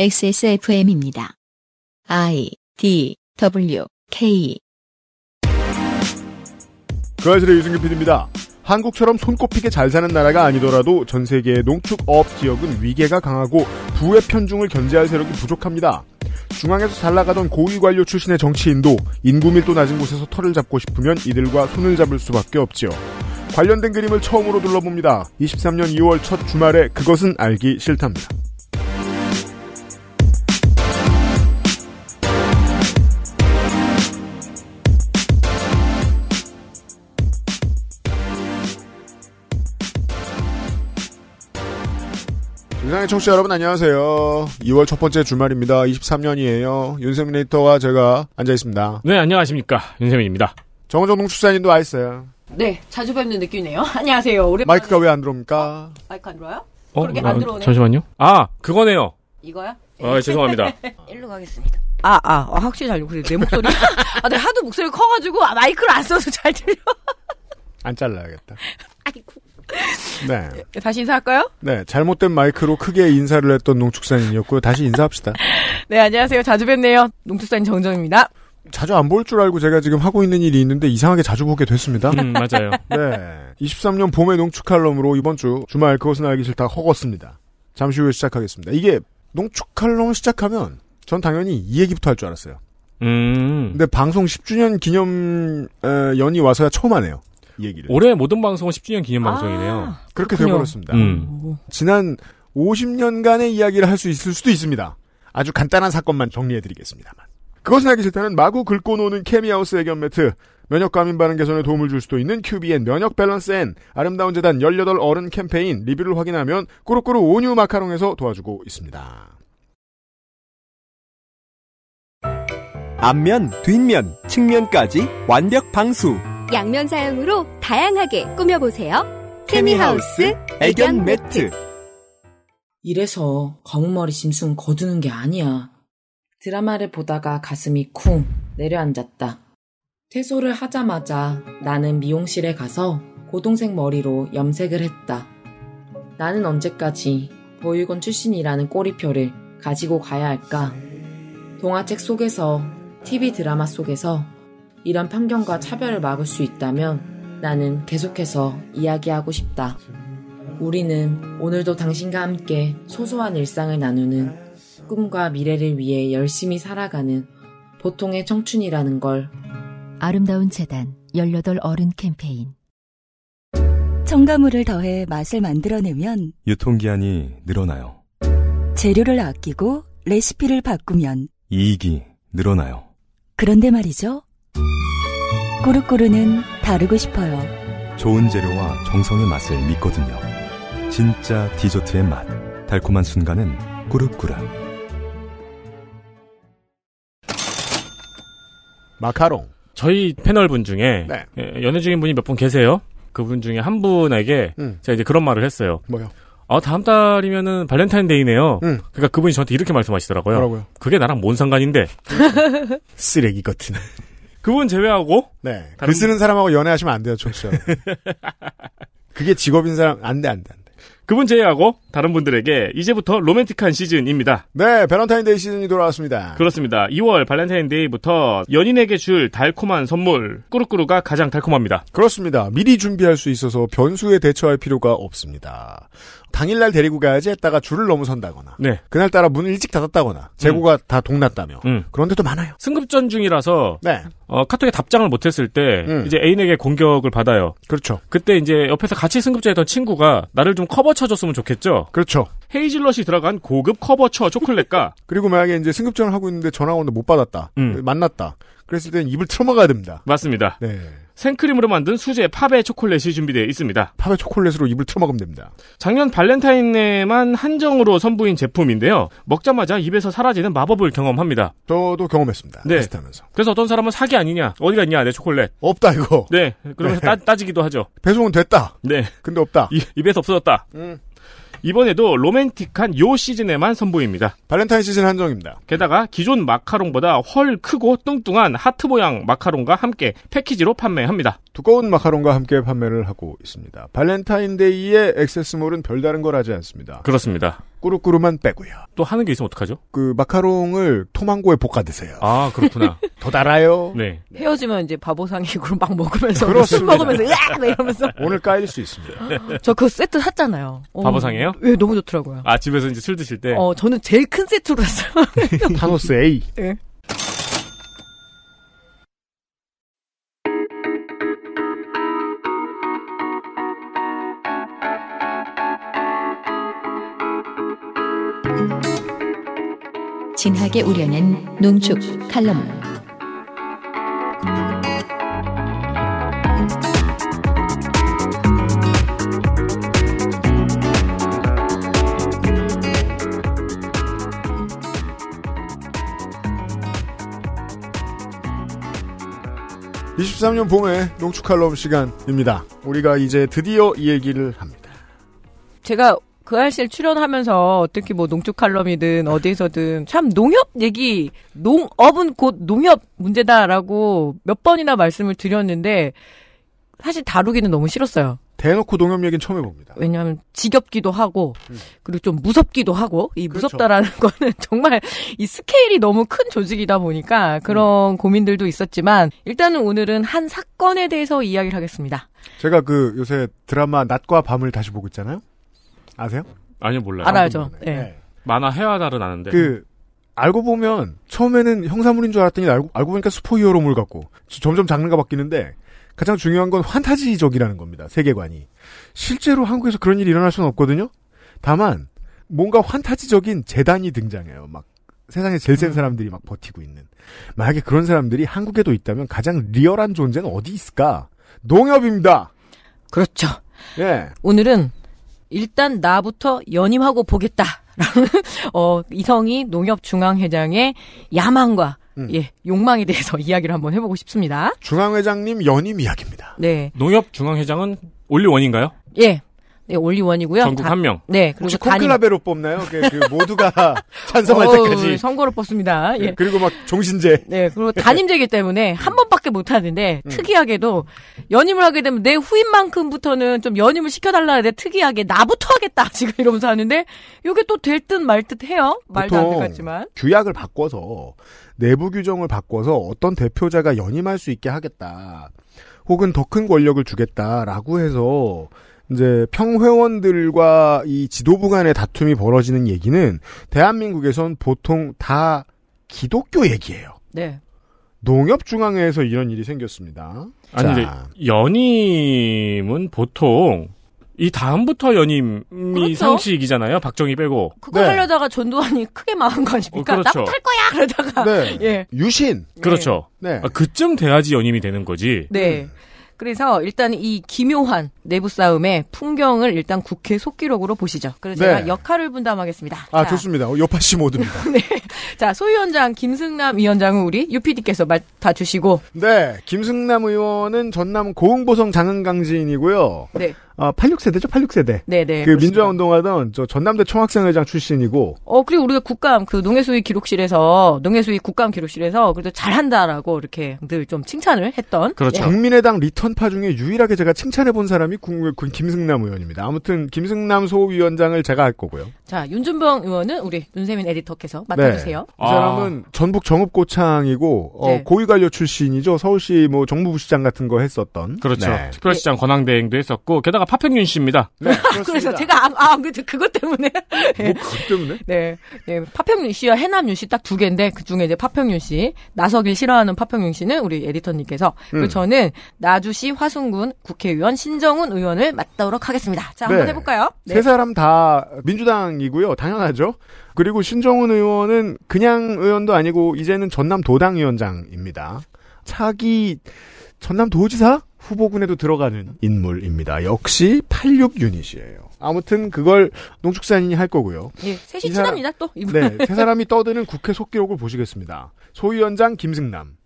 XSFM입니다. I D W K 그 아실의 유승규 PD입니다. 한국처럼 손꼽히게 잘 사는 나라가 아니더라도 전 세계의 농축업 지역은 위계가 강하고 부의 편중을 견제할 세력이 부족합니다. 중앙에서 잘 나가던 고위 관료 출신의 정치인도 인구 밀도 낮은 곳에서 털을 잡고 싶으면 이들과 손을 잡을 수밖에 없지요. 관련된 그림을 처음으로 둘러봅니다. 23년 2월 첫 주말에 그것은 알기 싫답니다. 유상의 청취자 여러분 안녕하세요. 2월 첫 번째 주말입니다. 23년이에요. 윤세민 에이터와 제가 앉아 있습니다. 네, 안녕하십니까. 윤세민입니다. 정원정 농축사님도 와 있어요. 네, 자주 뵙는 느낌이네요. 안녕하세요. 오랜만에 마이크가 왜 안 들어옵니까? 마이크 안 들어요? 어, 그러게 아, 안 들어오네. 잠시만요. 아, 그거네요. 이거야? 아, 죄송합니다. 일로 가겠습니다. 아, 아, 아, 확실히 잘 그래. 내 목소리. 아, 내가 하도 목소리 커가지고 아, 마이크를 안 써서 잘 들려. 안 잘라야겠다. 아이고. 네. 다시 인사할까요? 네. 잘못된 마이크로 크게 인사를 했던 농축사님이었고요. 다시 인사합시다. 네, 안녕하세요. 자주 뵙네요. 농축사님 정정입니다. 자주 안 볼 줄 알고 제가 지금 하고 있는 일이 있는데 이상하게 자주 보게 됐습니다. 음, 맞아요. 네. 23년 봄의 농축 칼럼으로 이번 주 주말 그것은 알기 싫다 허겄습니다. 잠시 후에 시작하겠습니다. 이게 농축 칼럼 시작하면 전 당연히 이 얘기부터 할 줄 알았어요. 음. 근데 방송 10주년 기념 에, 연이 와서야 처음 하네요. 이 얘기를. 올해 모든 방송은 10주년 기념 방송이네요. 그렇게 그렇군요. 돼버렸습니다. 음. 지난 50년간의 이야기를 할 수 있을 수도 있습니다. 아주 간단한 사건만 정리해드리겠습니다만. 그것은 알기 싫다는 마구 긁고 노는 케미하우스 애견 매트, 면역 과민 반응 개선에 도움을 줄 수도 있는 큐비엔 면역 밸런스 N, 아름다운 재단 18 어른 캠페인 리뷰를 확인하면 꾸루꾸루 온유 마카롱에서 도와주고 있습니다. 앞면, 뒷면, 측면까지 완벽 방수. 양면 사용으로 다양하게 꾸며보세요. 케미하우스 애견 매트. 이래서 검은머리 짐승 거두는 게 아니야. 드라마를 보다가 가슴이 쿵 내려앉았다. 퇴소를 하자마자 나는 미용실에 가서 고동색 머리로 염색을 했다. 나는 언제까지 보육원 출신이라는 꼬리표를 가지고 가야 할까? 동화책 속에서, TV 드라마 속에서 이런 편견과 차별을 막을 수 있다면 나는 계속해서 이야기하고 싶다. 우리는 오늘도 당신과 함께 소소한 일상을 나누는 꿈과 미래를 위해 열심히 살아가는 보통의 청춘이라는 걸 아름다운 재단 18 어른 캠페인 첨가물을 더해 맛을 만들어내면 유통기한이 늘어나요. 재료를 아끼고 레시피를 바꾸면 이익이 늘어나요. 그런데 말이죠. 꾸르꾸르는 다르고 싶어요. 좋은 재료와 정성의 맛을 믿거든요. 진짜 디저트의 맛. 달콤한 순간은 꾸르꾸르. 마카롱. 저희 패널분 중에 네. 예, 연애 중인 분이 몇 분 계세요. 그분 중에 한 분에게 음. 제가 이제 그런 말을 했어요. 뭐요? 아, 다음 달이면은 발렌타인데이네요. 음. 그러니까 그분이 저한테 이렇게 말씀하시더라고요. 뭐라고요? 그게 나랑 뭔 상관인데. 쓰레기 같은. 그분 제외하고 네. 글 쓰는 사람하고 연애하시면 안 돼요, 청취자. 그게 직업인 사람, 안 돼, 안 돼, 안 돼. 그분 제외하고 다른 분들에게 이제부터 로맨틱한 시즌입니다. 네, 밸런타인데이 시즌이 돌아왔습니다. 그렇습니다. 2월 발렌타인데이부터 연인에게 줄 달콤한 선물 꾸루꾸루가 가장 달콤합니다. 그렇습니다. 미리 준비할 수 있어서 변수에 대처할 필요가 없습니다. 당일날 데리고 가야지 했다가 줄을 너무 선다거나 네. 그날따라 문을 일찍 닫았다거나 재고가 다 동났다며 음. 그런 데도 많아요. 승급전 중이라서 네, 어, 카톡에 답장을 못했을 때 음. 이제 애인에게 공격을 받아요. 그렇죠. 그때 이제 옆에서 같이 승급자였던 친구가 나를 좀 커버 쳐줬으면 좋겠죠. 그렇죠. 헤이즐넛이 들어간 고급 커버처 초콜릿과 그리고 만약에 이제 승급전을 하고 있는데 전화 오는데 못 받았다. 음. 만났다. 그랬을 때는 입을 틀어막아야 됩니다. 맞습니다. 네. 생크림으로 만든 수제 팝의 초콜릿이 준비되어 있습니다. 팝의 초콜릿으로 입을 틀어막으면 됩니다. 작년 발렌타인에만 한정으로 선보인 제품인데요. 먹자마자 입에서 사라지는 마법을 경험합니다. 저도 경험했습니다. 네. 테스트하면서. 그래서 어떤 사람은 사기 아니냐, 어디가 있냐, 내 초콜릿. 없다 이거. 네, 그러면서 따, 따지기도 하죠. 배송은 됐다. 네, 근데 없다. 이- 입에서 없어졌다. 음. 이번에도 로맨틱한 요 시즌에만 선보입니다. 발렌타인 시즌 한정입니다. 게다가 기존 마카롱보다 훨 크고 뚱뚱한 하트 모양 마카롱과 함께 패키지로 판매합니다. 두꺼운 마카롱과 함께 판매를 하고 있습니다. 발렌타인데이의 액세스몰은 별다른 걸 하지 않습니다. 그렇습니다. 꾸루꾸루만 빼고요. 또 하는 게 있으면 어떡하죠? 그 마카롱을 토망고에 볶아 드세요. 아, 그렇구나. 더 달아요. 네. 헤어지면 이제 바보상이고 막 먹으면서 술 그렇습니다. 먹으면서 으악 막 이러면서 오늘 까일 수 있습니다. 저 그 세트 샀잖아요. 어, 바보상이에요? 예, 너무 좋더라고요. 아, 집에서 이제 술 드실 때. 어, 저는 제일 큰 세트로 샀어요. 타노스 A. 예. 진하게 우려낸 농축 칼럼. 이 23년 봄의 농축 칼럼 시간입니다. 우리가 이제 드디어 이 얘기를 합니다. 제가 그 알실 출연하면서 어떻게 뭐 농축 칼럼이든 어디에서든 참 농협 얘기, 농업은 곧 농협 문제다라고 몇 번이나 말씀을 드렸는데 사실 다루기는 너무 싫었어요. 대놓고 농협 얘기는 처음 해봅니다. 왜냐하면 지겹기도 하고 그리고 좀 무섭기도 하고 이 그렇죠. 무섭다라는 거는 정말 이 스케일이 너무 큰 조직이다 보니까 그런 고민들도 있었지만 일단은 오늘은 한 사건에 대해서 이야기를 하겠습니다. 제가 그 요새 드라마 낮과 밤을 다시 보고 있잖아요. 아세요? 아니요, 몰라요. 알아야죠. 네. 네. 만화 해와 달은 아는데. 그 알고 보면 처음에는 형사물인 줄 알았더니 알고, 알고 보니까 슈퍼히어로물 같고 점점 장르가 바뀌는데 가장 중요한 건 환타지적이라는 겁니다. 세계관이. 실제로 한국에서 그런 일이 일어날 수는 없거든요. 다만 뭔가 환타지적인 재단이 등장해요. 막 세상에 제일 센 사람들이 막 버티고 있는. 만약에 그런 사람들이 한국에도 있다면 가장 리얼한 존재는 어디 있을까? 농협입니다. 그렇죠. 예. 오늘은 일단 나부터 연임하고 보겠다. 어, 이성희 농협중앙회장의 야망과 음. 예, 욕망에 대해서 이야기를 한번 해보고 싶습니다. 중앙회장님 연임 이야기입니다. 네, 농협 중앙회장은 올리원인가요? 예, 네 올리원이고요. 전국 다- 한 명. 네, 그리고. 콘클라베로 뽑나요? 그, 그 모두가 찬성할 어우, 때까지. 선거로 뽑습니다. 예. 그리고 막 종신제. 네, 그리고 단임제이기 때문에 한 번밖에 못 하는데 음. 특이하게도 연임을 하게 되면 내 후임만큼부터는 좀 연임을 시켜달라 하는데 특이하게 나부터 하겠다 지금 이러면서 하는데 이게 또 될 듯 말 듯 해요. 말도 안 될 것 같지만. 규약을 바꿔서 내부 규정을 바꿔서 어떤 대표자가 연임할 수 있게 하겠다. 혹은 더 큰 권력을 주겠다라고 해서 이제 평회원들과 이 지도부 간의 다툼이 벌어지는 얘기는 대한민국에선 보통 다 기독교 얘기예요. 네. 농협중앙회에서 이런 일이 생겼습니다. 아니, 연임은 보통 이 다음부터 연임이 그렇죠. 상식이잖아요. 박정희 빼고. 그거 네. 하려다가 전두환이 크게 망한 거 아닙니까? 어, 그렇죠. 나부터 할 거야! 그러다가. 네. 예. 유신. 그렇죠. 네. 아, 그쯤 돼야지 연임이 되는 거지. 네. 그래서 일단 이 기묘한 내부 싸움의 풍경을 일단 국회 속기록으로 보시죠. 그래서 네. 제가 역할을 분담하겠습니다. 아, 자, 좋습니다. 어, 여파 씨 모드입니다. 자, 소위원장 김승남 위원장은 우리 UPD께서 맡아 주시고, 네, 김승남 의원은 전남 고흥보성 장흥강지인이고요. 네. 아, 86세대죠, 86세대. 네네. 그. 민주화 운동하던 저 전남대 총학생회장 출신이고 어, 그리고 우리가 국감, 그 농해수위 기록실에서, 농해수위 국감 기록실에서 그래도 잘한다라고 이렇게 늘 좀 칭찬을 했던. 그렇죠. 국민의당 리턴파 중에 유일하게 제가 칭찬해 본 사람이 국- 그 김승남 의원입니다. 아무튼 김승남 소위원장을 제가 할 거고요. 자, 윤준병 의원은 우리 윤세민 에디터께서 맡아주세요. 이 사람은 전북 정읍고창이고 어, 네. 고위관료 출신이죠. 서울시 뭐 정무부시장 같은 거 했었던. 그렇죠. 네. 특별시장 권한대행도 했었고 게다가 파평윤 씨입니다. 네, 그래서. 제가, 아, 아, 그, 그것 때문에. 뭐 그것 때문에? 네, 네, 파평윤 씨와 해남윤 씨 딱 두 개인데 그 중에 이제 파평윤 씨, 나서길 싫어하는 파평윤 씨는 우리 에디터님께서 그리고 음. 저는 나주시 화순군 국회의원 신정훈 의원을 맡도록 하겠습니다. 자, 한번 네. 해볼까요? 네. 세 사람 다 민주당 이고요. 당연하죠. 그리고 신정훈 의원은 그냥 의원도 아니고 이제는 전남 도당위원장입니다. 차기 전남 도지사 후보군에도 들어가는 인물입니다. 역시 86 유닛이에요. 아무튼 그걸 농축산인이 할 거고요. 예, 셋이 친합니다 또. 네, 세 사람이 떠드는 국회 속기록을 보시겠습니다. 소위원장 김승남.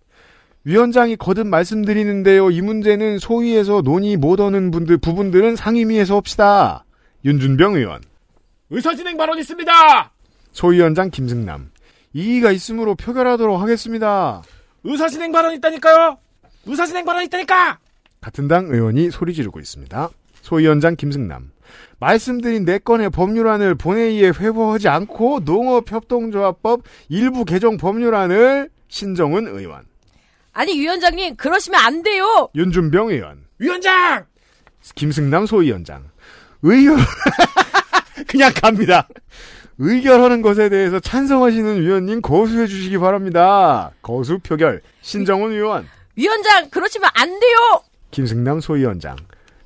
위원장이 거듭 말씀드리는데요. 이 문제는 소위에서 논의 못 하는 분들 부분들은 상임위에서 합시다. 윤준병 의원. 의사진행 발언 있습니다. 소위원장 김승남. 이의가 있으므로 표결하도록 하겠습니다. 의사진행 발언 있다니까요. 의사진행 발언 있다니까. 같은 당 의원이 소리 지르고 있습니다. 소위원장 김승남. 말씀드린 네 건의 법률안을 본회의에 회부하지 않고 농업협동조합법 일부 개정 법률안을 신정은 의원, 아니 위원장님 그러시면 안 돼요. 윤준병 의원, 위원장! 김승남 소위원장. 의결 그냥 갑니다. 의결하는 것에 대해서 찬성하시는 위원님 거수해 주시기 바랍니다. 거수 표결. 신정훈 의원, 위원장 그러시면 안 돼요. 김승남 소위원장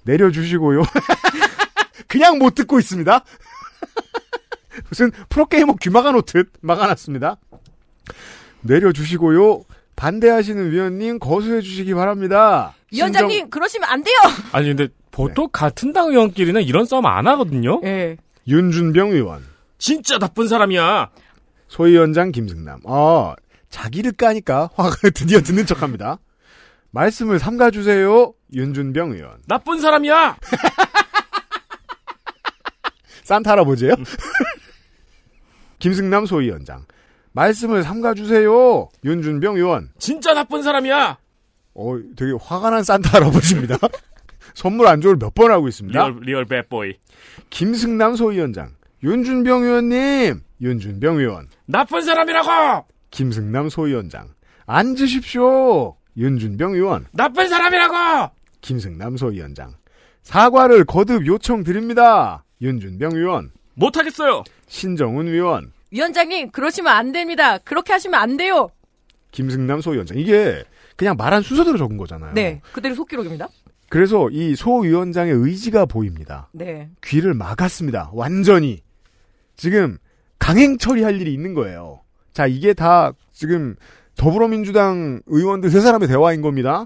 내려주시고요. 그냥 못 듣고 있습니다. 무슨 프로게이머 귀 막아놓듯 막아놨습니다. 내려주시고요. 반대하시는 위원님 거수해 주시기 바랍니다. 위원장님 그러시면 안 돼요. 아니 근데 보통 같은 당 의원끼리는 이런 싸움 안 하거든요. 예. 윤준병 의원, 진짜 나쁜 사람이야. 소위원장 김승남. 아, 자기를 까니까 화가 드디어 듣는 척합니다. 말씀을 삼가주세요. 윤준병 의원. 나쁜 사람이야. 산타 할아버지예요? 김승남 소위원장. 말씀을 삼가주세요. 윤준병 의원. 진짜 나쁜 사람이야. 어, 되게 화가 난 산타 할아버지입니다. 선물 안조를 몇 번 하고 있습니다. Real real bad boy. 김승남 소위원장. 윤준병 의원님. 윤준병 의원. 나쁜 사람이라고. 김승남 소위원장. 앉으십시오. 윤준병 의원. 나쁜 사람이라고. 김승남 소위원장. 사과를 거듭 요청드립니다. 윤준병 의원. 못 하겠어요. 신정훈 의원. 위원장님 그러시면 안 됩니다. 그렇게 하시면 안 돼요. 김승남 소위원장. 이게 그냥 말한 순서대로 적은 거잖아요. 네 그대로 속기록입니다. 그래서 이 소 위원장의 의지가 보입니다. 네. 귀를 막았습니다. 완전히. 지금 강행 처리할 일이 있는 거예요. 자, 이게 다 지금 더불어민주당 의원들 세 사람의 대화인 겁니다.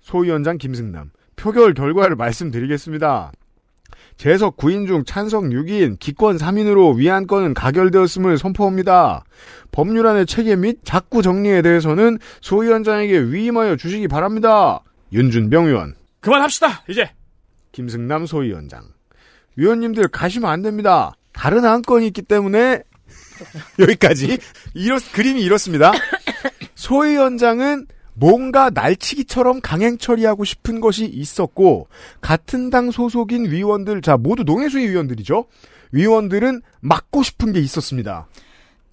소 위원장 김승남. 표결 결과를 말씀드리겠습니다. 재석 9인 중 찬성 6인, 기권 3인으로 위안권은 가결되었음을 선포합니다. 법률안의 체계 및 작구 정리에 대해서는 소 위원장에게 위임하여 주시기 바랍니다. 윤준병 의원. 그만합시다. 이제. 김승남 소위원장. 위원님들 가시면 안 됩니다. 다른 안건이 있기 때문에 여기까지. 이렇, 그림이 이렇습니다. 소위원장은 뭔가 날치기처럼 강행 처리하고 싶은 것이 있었고 같은 당 소속인 위원들 자 모두 농해수위 위원들이죠. 위원들은 막고 싶은 게 있었습니다.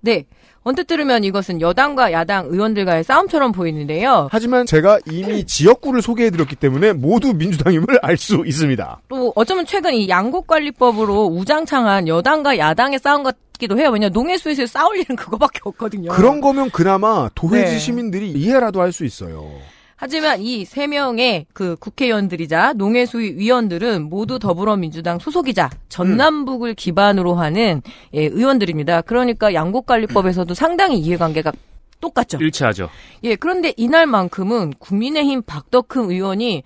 네. 언뜻 들으면 이것은 여당과 야당 의원들과의 싸움처럼 보이는데요. 하지만 제가 이미 지역구를 소개해드렸기 때문에 모두 민주당임을 알 수 있습니다. 또 어쩌면 최근 이 양곡관리법으로 우장창한 여당과 야당의 싸움 같기도 해요. 왜냐 농해수에서 싸울 일은 그거밖에 없거든요. 그런 거면 그나마 도회지 네. 시민들이 이해라도 할 수 있어요. 하지만 이 세 명의 그 국회의원들이자 농해수위 위원들은 모두 더불어민주당 소속이자 전남북을 기반으로 하는 예, 의원들입니다. 그러니까 양곡관리법에서도 상당히 이해관계가 똑같죠. 일치하죠. 예, 그런데 이날만큼은 국민의힘 박덕흠 의원이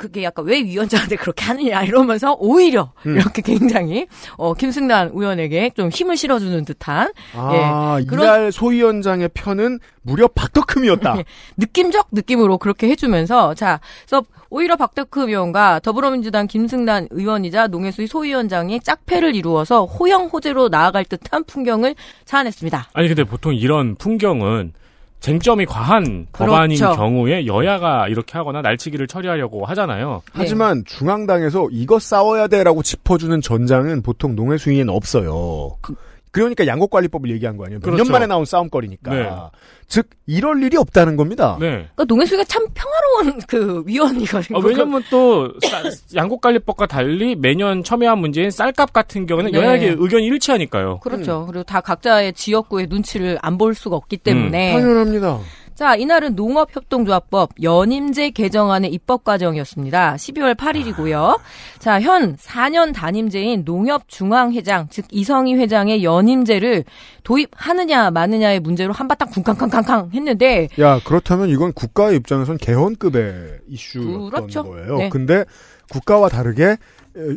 그게 약간 왜 위원장한테 그렇게 하느냐 이러면서 오히려 음. 이렇게 굉장히 어 김승남 의원에게 좀 힘을 실어주는 듯한 아, 예, 그런- 이날 소 위원장의 편은 무려 박덕흠이었다. 예, 느낌적 느낌으로 그렇게 해주면서 자, 그래서 오히려 박덕흠 의원과 더불어민주당 김승란 의원이자 농해수위 소위원장이 짝패를 이루어서 호영 호재로 나아갈 듯한 풍경을 자아냈습니다. 아니 근데 보통 이런 풍경은 쟁점이 과한 법안인 그렇죠. 경우에 여야가 이렇게 하거나 날치기를 처리하려고 하잖아요. 하지만 중앙당에서 이거 싸워야 돼라고 짚어주는 전장은 보통 농해수위엔 없어요. 그, 러니까 양곡관리법을 얘기한 거 아니에요. 몇년 그렇죠. 만에 나온 싸움거리니까. 네. 즉 이럴 일이 없다는 겁니다. 네. 그러니까 농해수위가 참 평화로운 그 위원이거든요. 아, 왜냐면 또 쌀- 양곡관리법과 달리 매년 첨예한 문제인 쌀값 같은 경우는 네. 여야의 의견이 일치하니까요. 그렇죠. 그리고 다 각자의 지역구의 눈치를 안 볼 수가 없기 때문에 당연합니다. 자, 이날은 농업협동조합법 연임제 개정안의 입법 과정이었습니다. 12월 8일이고요. 자, 현 4년 단임제인 농협중앙회장, 즉 이성희 회장의 연임제를 도입하느냐 마느냐의 문제로 한바탕 쿵쾅쾅쾅쾅 했는데 야 그렇다면 이건 국가의 입장에선 개헌급의 이슈였던 그렇죠. 거예요. 네. 근데 국가와 다르게 에,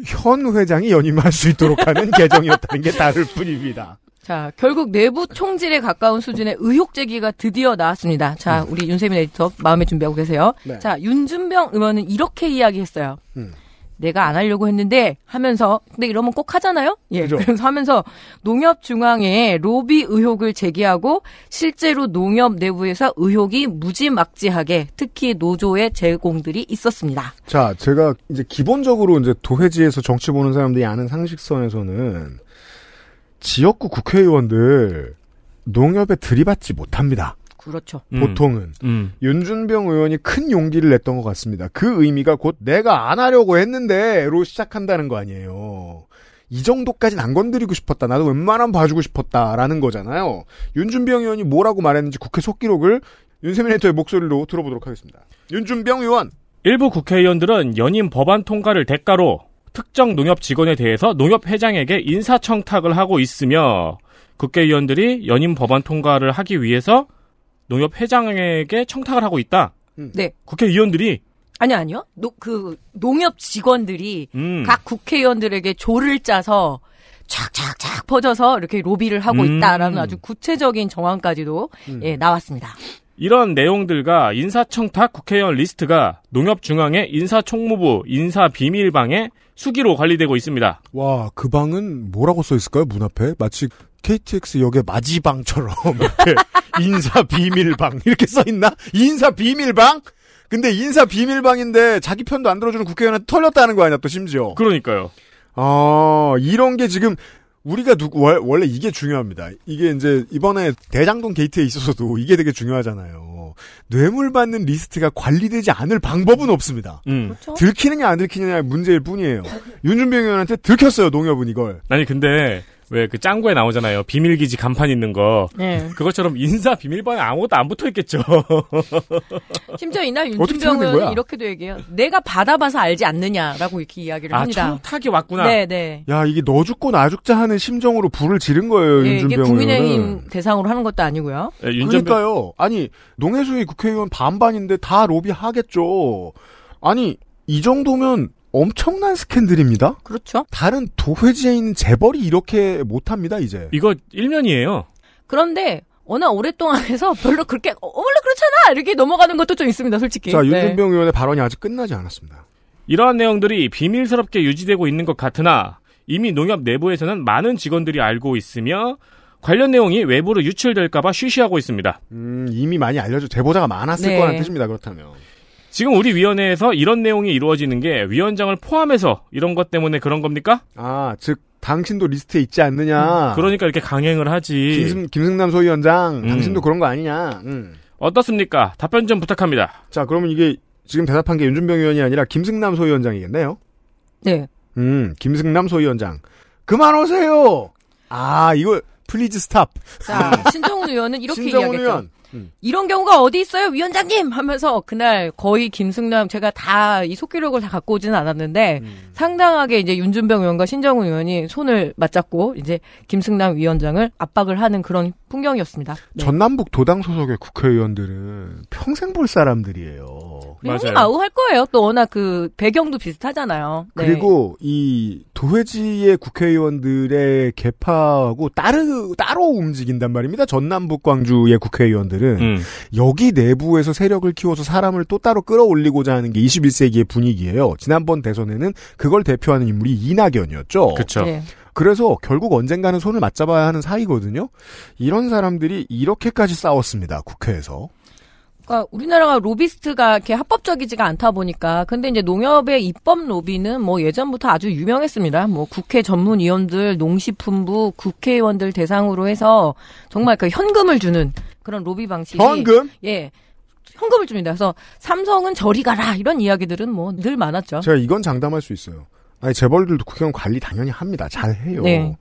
현 회장이 연임할 수 있도록 하는 개정이었다는 게 다를 뿐입니다. 자, 결국 내부 총질에 가까운 수준의 의혹 제기가 드디어 나왔습니다. 자, 우리 윤세민 에디터 마음에 준비하고 계세요. 네. 자, 윤준병 의원은 이렇게 이야기했어요. 음. 내가 안 하려고 했는데 하면서 근데 이러면 꼭 하잖아요. 예. 그죠. 그래서 하면서 농협 중앙에 로비 의혹을 제기하고 실제로 농협 내부에서 의혹이 무지막지하게 특히 노조의 제공들이 있었습니다. 자, 제가 이제 기본적으로 이제 도회지에서 정치 보는 사람들이 아는 상식선에서는 지역구 국회의원들 농협에 들이받지 못합니다. 그렇죠. 음. 보통은. 음. 윤준병 의원이 큰 용기를 냈던 것 같습니다. 그 의미가 곧 내가 안 하려고 했는데로 시작한다는 거 아니에요. 이 정도까지는 안 건드리고 싶었다. 나도 웬만하면 봐주고 싶었다라는 거잖아요. 윤준병 의원이 뭐라고 말했는지 국회 속기록을 윤세민 에디터의 목소리로 들어보도록 하겠습니다. 윤준병 의원. 일부 국회의원들은 연임 법안 통과를 대가로 특정 농협 직원에 대해서 농협 회장에게 인사청탁을 하고 있으며 국회의원들이 연임 법안 통과를 하기 위해서 농협 회장에게 청탁을 하고 있다. 네. 국회의원들이 아니 아니요. no, 그 농협 직원들이 음. 각 국회의원들에게 조를 짜서 촥촥촥 퍼져서 이렇게 로비를 하고 음. 있다라는 아주 구체적인 정황까지도 예, 나왔습니다. 이런 내용들과 인사청탁 국회의원 리스트가 농협중앙의 인사총무부 인사비밀방에 수기로 관리되고 있습니다. 와, 그 방은 뭐라고 써 있을까요? 문 앞에 마치 KTX 역의 마지방처럼 이렇게 인사 비밀방 이렇게 써 있나? 인사 비밀방? 근데 인사 비밀방인데 자기 편도 안 들어주는 국회의원한테 털렸다는 거 아니야 또 심지어. 그러니까요. 아 이런 게 지금 우리가 누구 월- 원래 이게 중요합니다. 이게 이제 이번에 대장동 게이트에 있어서도 이게 되게 중요하잖아요. 뇌물 받는 리스트가 관리되지 않을 방법은 없습니다. 음. 그렇죠? 들키느냐 안 들키느냐의 문제일 뿐이에요. 윤준병 의원한테 들켰어요 농협은 이걸. 아니 근데 왜 그 짱구에 나오잖아요. 비밀기지 간판 있는 거. 예. 그것처럼 인사 비밀방에 아무것도 안 붙어 있겠죠. 심지어 이날 윤준병 의원은? 이렇게도 얘기해요. 내가 받아봐서 알지 않느냐라고 이렇게 이야기를 아 합니다. 청탁이 왔구나. 네, 네. 야 이게 너 죽고 나 죽자 하는 심정으로 불을 지른 거예요 예, 이게 윤준병 국민의힘 의원은. 대상으로 하는 것도 아니고요. 예, 윤전병 그러니까요. 아니 농해수의 국회의원 반반인데 다 로비 하겠죠. 아니 이 정도면 엄청난 스캔들입니다. 그렇죠. 다른 도회지에 있는 재벌이 이렇게 못합니다 이제. 이거 일면이에요. 그런데 워낙 오랫동안 해서 별로 그렇게 어, 원래 그렇잖아 이렇게 넘어가는 것도 좀 있습니다, 솔직히. 자 네. 윤준병 의원의 발언이 아직 끝나지 않았습니다. 이러한 내용들이 비밀스럽게 유지되고 있는 것 같으나 이미 농협 내부에서는 많은 직원들이 알고 있으며 관련 내용이 외부로 유출될까봐 쉬쉬하고 있습니다. 음, 이미 많이 알려져 제보자가 많았을 네. 거라는 뜻입니다. 그렇다면. 지금 우리 위원회에서 이런 내용이 이루어지는 게 위원장을 포함해서 이런 것 때문에 그런 겁니까? 아, 즉 당신도 리스트에 있지 않느냐. 그러니까 이렇게 강행을 하지. 김승, 김승남 소위원장, 음. 당신도 그런 거 아니냐. 음. 어떻습니까? 답변 좀 부탁합니다. 자, 그러면 이게 지금 대답한 게 윤준병 의원이 아니라 김승남 소위원장이겠네요. 네. 음, 김승남 소위원장. 그만 오세요! 아, 이거, please stop. 자, 신정훈 의원은 이렇게 신정훈 이야기했죠. 의원. 음. 이런 경우가 어디 있어요, 위원장님? 하면서 그날 거의 김승남 제가 다 이 속기록을 다 갖고 오지는 않았는데 음. 상당하게 이제 윤준병 의원과 신정훈 의원이 손을 맞잡고 이제 김승남 위원장을 압박을 하는 그런 풍경이었습니다. 네. 전남북 도당 소속의 국회의원들은 평생 볼 사람들이에요. 형님 아우 할 거예요. 또 워낙 그 배경도 비슷하잖아요. 네. 그리고 이 도회지의 국회의원들의 개파하고 따로 따로 움직인단 말입니다. 전남북 광주의 국회의원들은 음. 여기 내부에서 세력을 키워서 사람을 또 따로 끌어올리고자 하는 게 21세기의 분위기예요. 지난번 대선에는 그걸 대표하는 인물이 이낙연이었죠. 네. 그래서 결국 언젠가는 손을 맞잡아야 하는 사이거든요. 이런 사람들이 이렇게까지 싸웠습니다. 국회에서. 그러니까 우리나라가 로비스트가 이렇게 합법적이지가 않다 보니까 근데 이제 농협의 입법 로비는 뭐 예전부터 아주 유명했습니다. 뭐 국회 전문위원들, 농식품부, 국회의원들 대상으로 해서 정말 그 현금을 주는 그런 로비 방식이 현금? 예. 현금을 줍니다. 그래서 삼성은 저리 가라 이런 이야기들은 뭐 늘 많았죠. 제가 이건 장담할 수 있어요. 아니 재벌들도 국회의원 관리 당연히 합니다. 잘 해요. 네.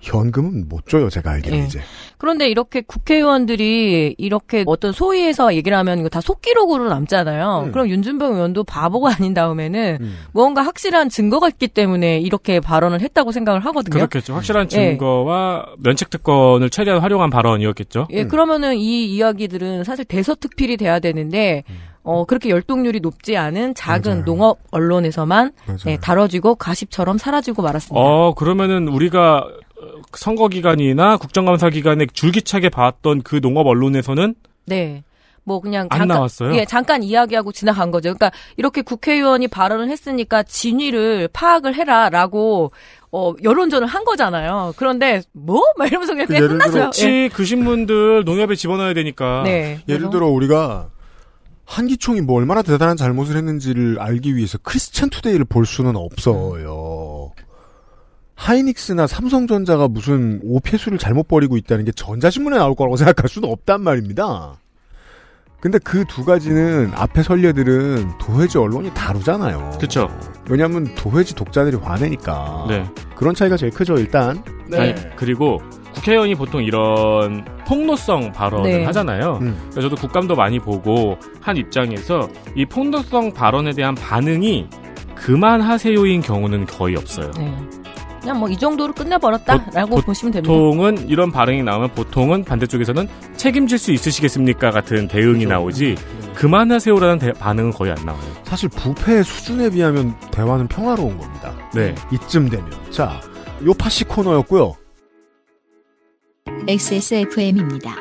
현금은 못 줘요. 제가 알기로 네. 이제. 그런데 이렇게 국회의원들이 이렇게 어떤 소위에서 얘기를 하면 이거 다 속기록으로 남잖아요. 음. 그럼 윤준병 의원도 바보가 아닌 다음에는 음. 뭔가 확실한 증거가 있기 때문에 이렇게 발언을 했다고 생각을 하거든요. 그렇겠죠. 확실한 예. 증거와 면책 특권을 최대한 활용한 발언이었겠죠. 예, 음. 그러면은 이 이야기들은 사실 대서특필이 돼야 되는데 어 그렇게 열동률이 높지 않은 작은 맞아요. 농업 언론에서만. 예, 다뤄지고 가십처럼 사라지고 말았습니다. 어, 그러면은 우리가 어, 선거 기간이나 국정감사 기간에 줄기차게 봤던 그 농업 언론에서는 네. 뭐 그냥 안 잠깐 나왔어요? 예, 잠깐 이야기하고 지나간 거죠. 그러니까 이렇게 국회의원이 발언을 했으니까 진위를 파악을 해라라고 어 여론전을 한 거잖아요. 그런데 뭐? 막 이러면서 그냥, 그 그냥 예를 들어 끝났어요. 혹시 그 신문들 농협에 집어넣어야 되니까. 네. 예를 들어 우리가 한기총이 뭐 얼마나 대단한 잘못을 했는지를 알기 위해서 크리스찬 투데이를 볼 수는 없어요. 하이닉스나 삼성전자가 무슨 오폐수를 잘못 버리고 있다는 게 전자신문에 나올 거라고 생각할 수는 없단 말입니다. 근데 그 두 가지는 앞에 선례들은 도회지 언론이 다루잖아요. 그쵸. 왜냐하면 도회지 독자들이 화내니까. 네. 그런 차이가 제일 크죠 일단. 아니, 그리고 국회의원이 보통 이런 폭로성 발언을 네. 하잖아요. 음. 그래서 저도 국감도 많이 보고 한 입장에서 이 폭로성 발언에 대한 반응이 그만하세요인 경우는 거의 없어요. 네. 그냥 뭐 이 정도로 끝내버렸다라고 보- 보시면 됩니다. 보통은 이런 반응이 나오면 보통은 반대쪽에서는 책임질 수 있으시겠습니까 같은 대응이 그렇죠. 나오지 그만하세요라는 대- 반응은 거의 안 나와요. 사실 부패의 수준에 비하면 대화는 평화로운 겁니다. 네. 이쯤 되면 자 요파시 코너였고요. XSFM입니다.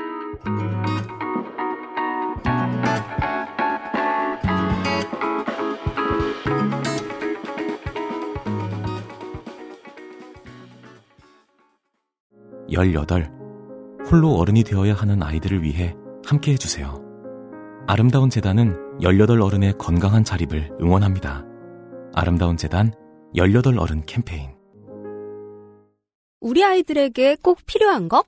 열여덟 홀로 어른이 되어야 하는 아이들을 위해 함께 해주세요. 아름다운 재단은 18 어른의 건강한 자립을 응원합니다. 아름다운 재단 18 어른 캠페인. 우리 아이들에게 꼭 필요한 거?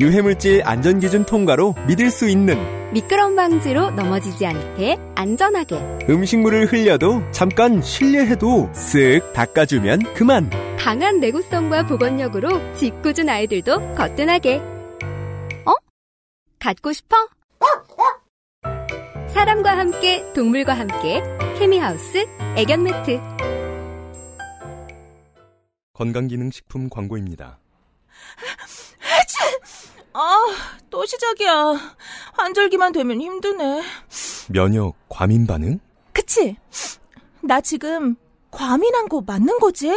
유해물질 안전기준 통과로 믿을 수 있는 미끄럼 방지로 넘어지지 않게 안전하게 음식물을 흘려도 잠깐 실례해도 쓱 닦아주면 그만. 강한 내구성과 보건력으로 짓궂은 아이들도 거뜬하게 어? 갖고 싶어? 사람과 함께 동물과 함께 케미하우스 애견 매트 건강기능식품 광고입니다. 아, 또 시작이야. 환절기만 되면 힘드네. 면역 과민 반응? 그치? 나 지금 과민한 거 맞는 거지?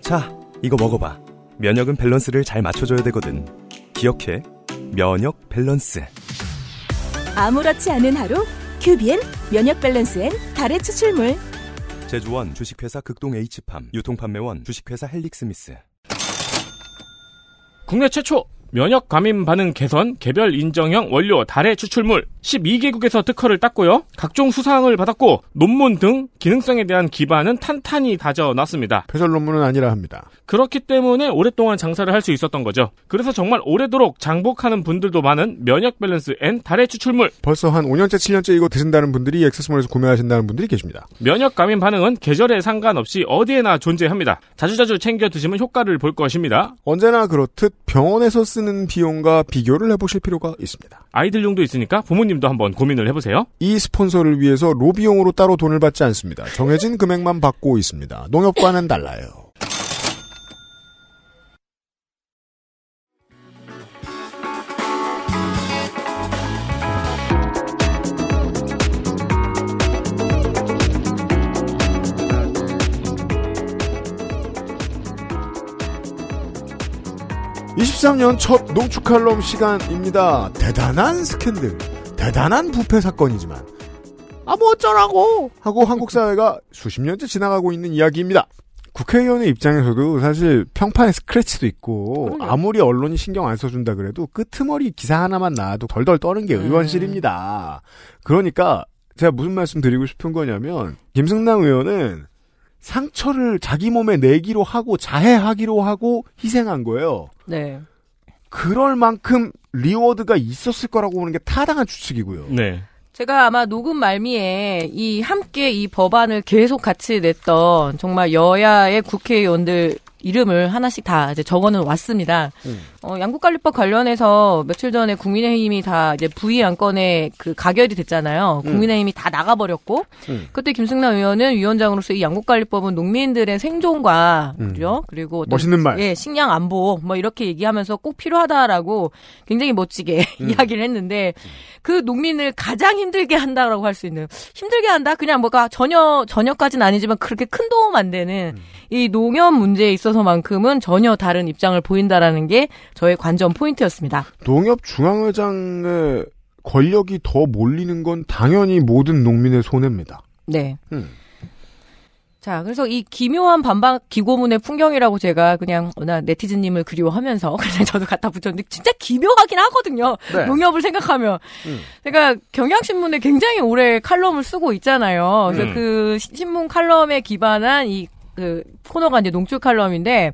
자, 이거 먹어봐. 면역은 밸런스를 잘 맞춰줘야 되거든. 기억해. 면역 밸런스. 아무렇지 않은 하루, 큐비엔 면역 밸런스엔 다래 추출물. 제조원 주식회사 극동 H팜, 유통판매원 주식회사 헬릭스미스. 국내 최초 면역 과민 반응 개선 개별 인정형 원료 다래 추출물 12개국에서 특허를 땄고요. 각종 수상을 받았고 논문 등 기능성에 대한 기반은 탄탄히 다져놨습니다. 폐설 논문은 아니라 합니다. 그렇기 때문에 오랫동안 장사를 할 수 있었던 거죠. 그래서 정말 오래도록 장복하는 분들도 많은 면역 밸런스 N 다래 추출물 벌써 한 5년째 7년째 이거 드신다는 분들이 액세스몰에서 구매하신다는 분들이 계십니다. 면역 감인 반응은 계절에 상관없이 어디에나 존재합니다. 자주자주 챙겨 드시면 효과를 볼 것입니다. 언제나 그렇듯 병원에서 쓰는 비용과 비교를 해보실 필요가 있습니다. 아이들용도 있으니까 부모님도 한번 고민을 해보세요. 이 스폰서를 위해서 로비용으로 따로 돈을 받지 않습니다. 정해진 금액만 받고 있습니다. 농협과는 달라요. (23년) 첫 농축칼럼 시간입니다 대단한 스캔들 대단한 부패 사건이지만 아, 뭐 어쩌라고! 하고 한국 사회가 수십 년째 지나가고 있는 이야기입니다. 국회의원의 입장에서도 사실 평판에 스크래치도 있고. 아무리 언론이 신경 안 써준다 그래도 끄트머리 기사 하나만 나와도 덜덜 떠는 게 음. 의원실입니다. 그러니까, 제가 무슨 말씀 드리고 싶은 거냐면, 김승남 의원은 상처를 자기 몸에 내기로 하고 자해하기로 하고 희생한 거예요. 네. 그럴 만큼 리워드가 있었을 거라고 보는 게 타당한 추측이고요. 네. 제가 아마 녹음 말미에 이 함께 이 법안을 계속 같이 냈던 정말 여야의 국회의원들 이름을 하나씩 다 이제 적어는 왔습니다. 음. 어, 양국관리법 관련해서 며칠 전에 국민의힘이 다 이제 부의 안건에 그 가결이 됐잖아요. 음. 국민의힘이 다 나가버렸고 음. 그때 김승남 의원은 위원장으로서 이 양국관리법은 농민들의 생존과 음. 그죠? 그리고 멋있는 말. 예, 식량 안보 뭐 이렇게 얘기하면서 꼭 필요하다라고 굉장히 멋지게 음. 이야기를 했는데 그 농민을 가장 힘들게 한다라고 할 수 있는 힘들게 한다 그냥 뭐가 전혀 전혀까지는 아니지만 그렇게 큰 도움 안 되는 음. 이 농협 문제에 있어서만큼은 전혀 다른 입장을 보인다라는 게 저의 관전 포인트였습니다. 농협 중앙회장의 권력이 더 몰리는 건 당연히 모든 농민의 손해입니다. 네. 음. 자, 그래서 이 기묘한 반박 기고문의 풍경이라고 제가 그냥 워낙 네티즌님을 그리워하면서 그냥 저도 갖다 붙였는데 진짜 기묘하긴 하거든요. 네. 농협을 생각하면. 음. 제가 경향신문에 굉장히 오래 칼럼을 쓰고 있잖아요. 그래서 음. 그 시- 신문 칼럼에 기반한 이 그 코너가 이제 농축 칼럼인데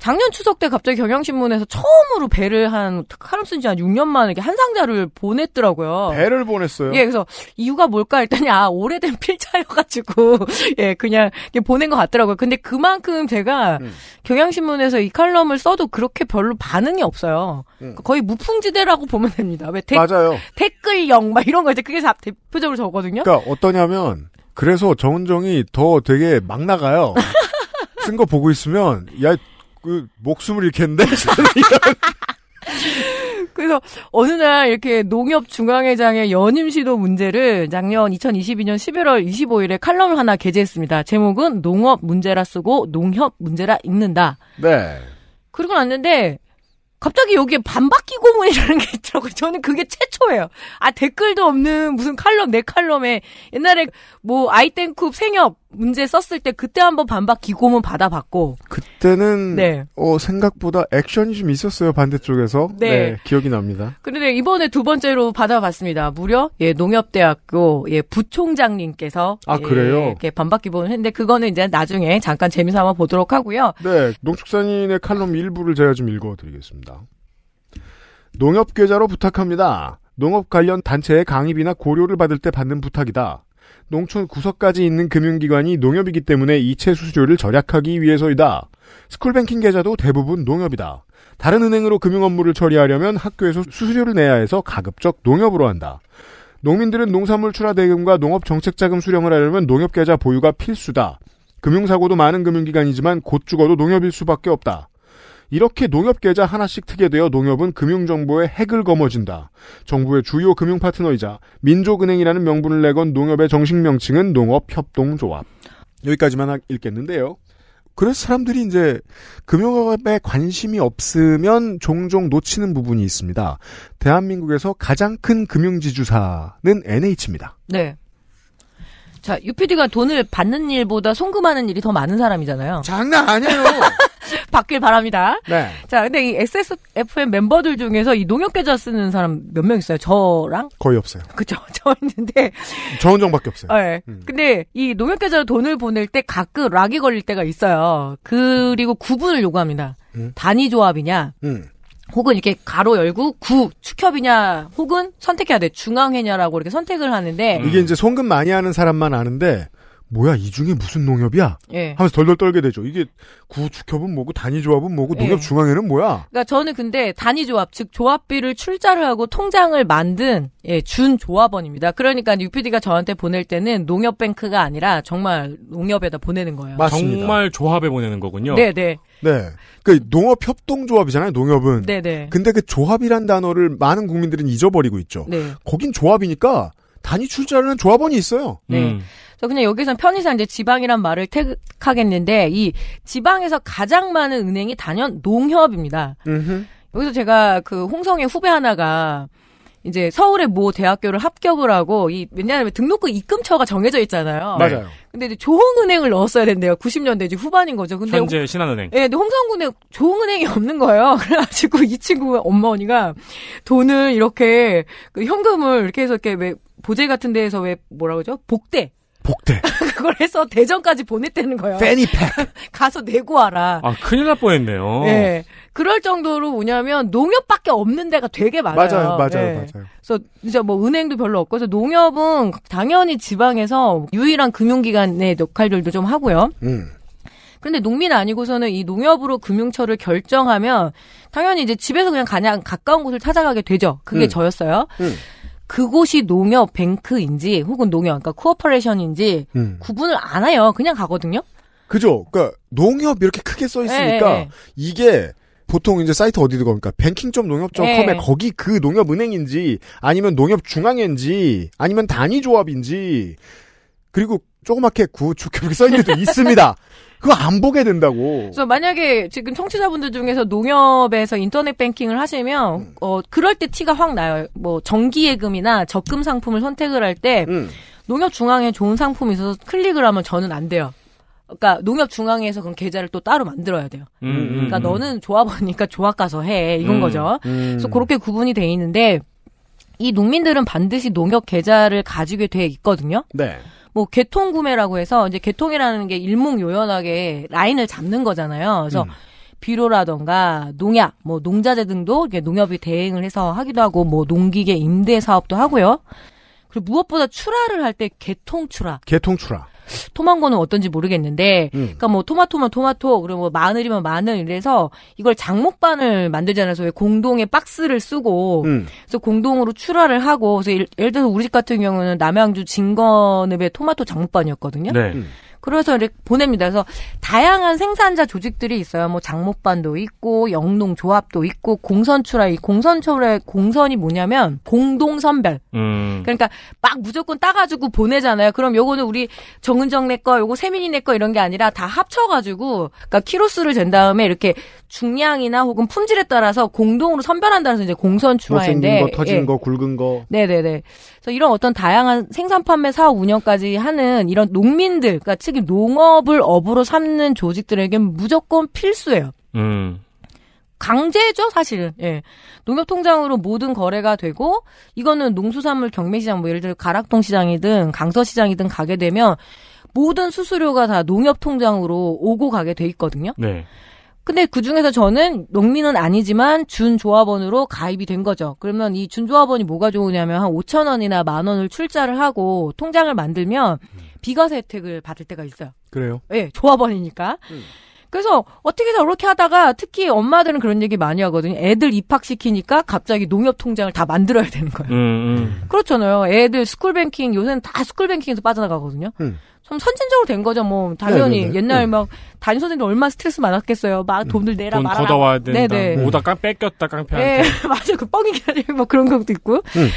작년 추석 때 갑자기 경향신문에서 처음으로 배를 한 칼럼 쓴지 한 6년 만에 이렇게 한 상자를 보냈더라고요. 배를 보냈어요. 예, 그래서 이유가 뭘까 했더니 아 오래된 필자여가지고 예 그냥 이렇게 보낸 것 같더라고요. 근데 그만큼 제가 음. 경향신문에서 이 칼럼을 써도 그렇게 별로 반응이 없어요. 그러니까 거의 무풍지대라고 보면 됩니다. 왜 댓, 음. 맞아요. 댓글영 막 이런 거 이제 그게 다 대표적으로 저거든요. 그러니까 어떠냐면 그래서 정은정이 더 되게 막 나가요. 쓴 거 보고 있으면 야 그 목숨을 잃겠는데 그래서 어느 날 이렇게 농협 중앙회장의 연임 시도 문제를 작년 2022년 11월 25일에 칼럼을 하나 게재했습니다. 제목은 농업 문제라 쓰고 농협 문제라 읽는다. 네. 그러고 났는데 갑자기 여기에 반바퀴 고문이라는 게 있더라고요. 저는 그게 최초예요. 아 댓글도 없는 무슨 칼럼 내 칼럼에 옛날에 뭐 아이땡쿱 생협 문제 썼을 때 그때 한번 반바퀴 고문 받아봤고 그때는 네. 어, 생각보다 액션이 좀 있었어요 반대쪽에서. 네. 기억이 납니다. 그런데 이번에 두 번째로 받아봤습니다. 무려 예 농협대학교 예 부총장님께서 아, 예, 그래요? 이렇게 반바퀴 고문 했는데 그거는 이제 나중에 잠깐 재미삼아 보도록 하고요. 네, 농축산인의 칼럼 일부를 제가 좀 읽어드리겠습니다. 농협 계좌로 부탁합니다. 농업 관련 단체의 강의비나 고료를 받을 때 받는 부탁이다. 농촌 구석까지 있는 금융기관이 농협이기 때문에 이체 수수료를 절약하기 위해서이다. 스쿨뱅킹 계좌도 대부분 농협이다. 다른 은행으로 금융 업무를 처리하려면 학교에서 수수료를 내야 해서 가급적 농협으로 한다. 농민들은 농산물 출하 대금과 농업 정책 자금 수령을 하려면 농협 계좌 보유가 필수다. 금융사고도 많은 금융기관이지만 곧 죽어도 농협일 수밖에 없다. 이렇게 농협 계좌 하나씩 트게 되어 농협은 금융정보의 핵을 거머쥔다. 정부의 주요 금융 파트너이자 민족은행이라는 명분을 내건 농협의 정식 명칭은 농업협동조합. 여기까지만 하- 읽겠는데요. 그래서 사람들이 이제 금융업에 관심이 없으면 종종 놓치는 부분이 있습니다. 대한민국에서 가장 큰 금융지주사는 NH입니다. 네. 자, UPD가 돈을 받는 일보다 송금하는 일이 더 많은 사람이잖아요. 장난 아니에요. 받길 바랍니다. 네. 자, 근데 이 XSFM 멤버들 중에서 이 농협 계좌 쓰는 사람 몇 명 있어요? 저랑? 거의 없어요. 그죠. 저 있는데. 정은정밖에 없어요. 네. 근데 이 농협 계좌로 돈을 보낼 때 가끔 락이 걸릴 때가 있어요. 그리고 구분을 요구합니다. 음. 단위 조합이냐, 음. 혹은 이렇게 가로 열고 구 축협이냐, 혹은 선택해야 돼. 중앙회냐라고 이렇게 선택을 하는데 이게 이제 송금 많이 하는 사람만 아는데 뭐야 이 중에 무슨 농협이야? 예. 하면서 덜덜 떨게 되죠. 이게 구축협은 뭐고 단위조합은 뭐고 예. 농협 중앙에는 뭐야? 그러니까 저는 근데 단위 조합 즉 조합비를 출자를 하고 통장을 만든 예, 준 조합원입니다. 그러니까 UPD가 저한테 보낼 때는 농협뱅크가 아니라 정말 농협에다 보내는 거예요. 정말 조합에 보내는 거군요. 네, 네. 네. 그 농업 협동조합이잖아요. 농협은. 네, 네. 근데 그 조합이란 단어를 많은 국민들은 잊어버리고 있죠. 네. 거긴 조합이니까 단위 출자를 하는 조합원이 있어요. 네. 저 그냥 여기선 편의상 이제 지방이란 말을 택하겠는데 이 지방에서 가장 많은 은행이 단연 농협입니다. 여기서 제가 그 홍성의 후배 하나가 이제 서울의 모 대학교를 합격을 하고 이 왜냐하면 등록금 입금처가 정해져 있잖아요. 맞아요. 근데 이제 조흥은행을 넣었어야 된대요. 90년대 이제 후반인 거죠. 근데 현재 신한은행. 예, 근데 홍성군에 조흥은행이 없는 거예요. 그래가지고 이 친구 어머니가 돈을 이렇게 그 현금을 이렇게 해서 이렇게 왜 보제 같은 데에서 왜 뭐라 그러죠? 복대. 복대. 그걸 해서 대전까지 보냈다는 거예요. 페니팩. 가서 내고 와라. 아, 큰일 날 뻔했네요. 예. 그럴 정도로 뭐냐면 농협밖에 없는 데가 되게 많아요. 맞아요, 맞아요, 예. 맞아요. 그래서 진짜 뭐 은행도 별로 없고 그래서 농협은 당연히 지방에서 유일한 금융기관의 역할들도 좀 하고요. 음. 근데 농민 아니고서는 이 농협으로 금융처를 결정하면 당연히 이제 집에서 그냥 가냥 가까운 곳을 찾아가게 되죠. 그게 음. 저였어요. 음. 그곳이 농협 뱅크인지 혹은 농협 그러니까 cooperation인지 음. 구분을 안 해요. 그냥 가거든요. 그죠? 그러니까 농협 이렇게 크게 써 있으니까 예, 예. 이게 보통 이제 사이트 어디 들어가니까 뱅킹점농협.com에 예. 거기 그 농협은행인지 아니면 농협중앙인지 아니면 단위조합인지 그리고 조그맣게 그 축협 이렇게 써 있는 데도 있습니다. 그거 안 보게 된다고. 그래서 만약에 지금 청취자분들 중에서 농협에서 인터넷 뱅킹을 하시면 음. 어 그럴 때 티가 확 나요. 뭐 정기예금이나 적금 상품을 선택을 할때 음. 농협 중앙에 좋은 상품이 있어서 클릭을 하면 저는 안 돼요. 그러니까 농협 중앙에서 그럼 계좌를 또 따로 만들어야 돼요. 음, 그러니까 음. 너는 조합원이니까 조합 가서 해 이건 음. 거죠. 음. 그래서 그렇게 구분이 돼 있는데 이 농민들은 반드시 농협 계좌를 가지게 돼 있거든요. 네. 뭐 개통 구매라고 해서 이제 개통이라는 게 일목요연하게 라인을 잡는 거잖아요. 그래서 음. 비료라던가 농약, 뭐 농자재 등도 농협이 대행을 해서 하기도 하고 뭐 농기계 임대 사업도 하고요. 그리고 무엇보다 출하를 할 때 개통 출하. 개통 출하. 토마토는 어떤지 모르겠는데, 음. 그러니까 뭐 토마토면 토마토, 그리고 뭐 마늘이면 마늘 이래서 이걸 장목반을 만들잖아요. 그래서 왜 공동에 박스를 쓰고, 음. 그래서 공동으로 출하를 하고, 그래서 일- 예를 들어서 우리 집 같은 경우는 남양주 진건읍의 토마토 장목반이었거든요. 네. 음. 그래서 이렇게 보냅니다. 그래서 다양한 생산자 조직들이 있어요. 뭐 장목반도 있고 영농조합도 있고 공선출하, 이 공선출하의 공선이 뭐냐면 공동선별. 음. 그러니까 막 무조건 따가지고 보내잖아요. 그럼 요거는 우리 정은정 내 거, 요거 세민이 내 거 이런 게 아니라 다 합쳐가지고, 그러니까 키로수를 잰 다음에 이렇게 중량이나 혹은 품질에 따라서 공동으로 선별한다는 서 이제 공선 못생긴 출하인데. 거, 터진 예. 거, 굵은 거. 네네네. 그래서 이런 어떤 다양한 생산 판매 사업 운영까지 하는 이런 농민들, 그러니까 특히 농업을 업으로 삼는 조직들에겐 무조건 필수예요. 음. 강제죠, 사실은. 예. 농협통장으로 모든 거래가 되고, 이거는 농수산물 경매시장, 뭐 예를 들어 가락동 시장이든 강서시장이든 가게 되면, 모든 수수료가 다 농협통장으로 오고 가게 돼 있거든요. 네. 근데 그 중에서 저는 농민은 아니지만 준조합원으로 가입이 된 거죠. 그러면 이 준조합원이 뭐가 좋으냐면 한 5천 원이나 만 원을 출자를 하고 통장을 만들면 비과세 혜택을 받을 때가 있어요. 그래요. 예, 조합원이니까. 그래서 어떻게 저렇게 하다가 특히 엄마들은 그런 얘기 많이 하거든요. 애들 입학시키니까 갑자기 농협 통장을 다 만들어야 되는 거예요. 음, 음. 그렇잖아요. 애들 스쿨뱅킹 요새는 다 스쿨뱅킹에서 빠져나가거든요. 음. 좀 선진적으로 된 거죠. 뭐 당연히 네네네. 옛날 음. 막 담임 선생님들 얼마나 스트레스 많았겠어요. 막 돈들 내라 돈 말아라. 걷어와야 된다. 네네. 오다 깡 뺏겼다 예, 깡패한테. 맞아. 그 뻥이긴 하지. 뭐 그런 경우도 있고. 음.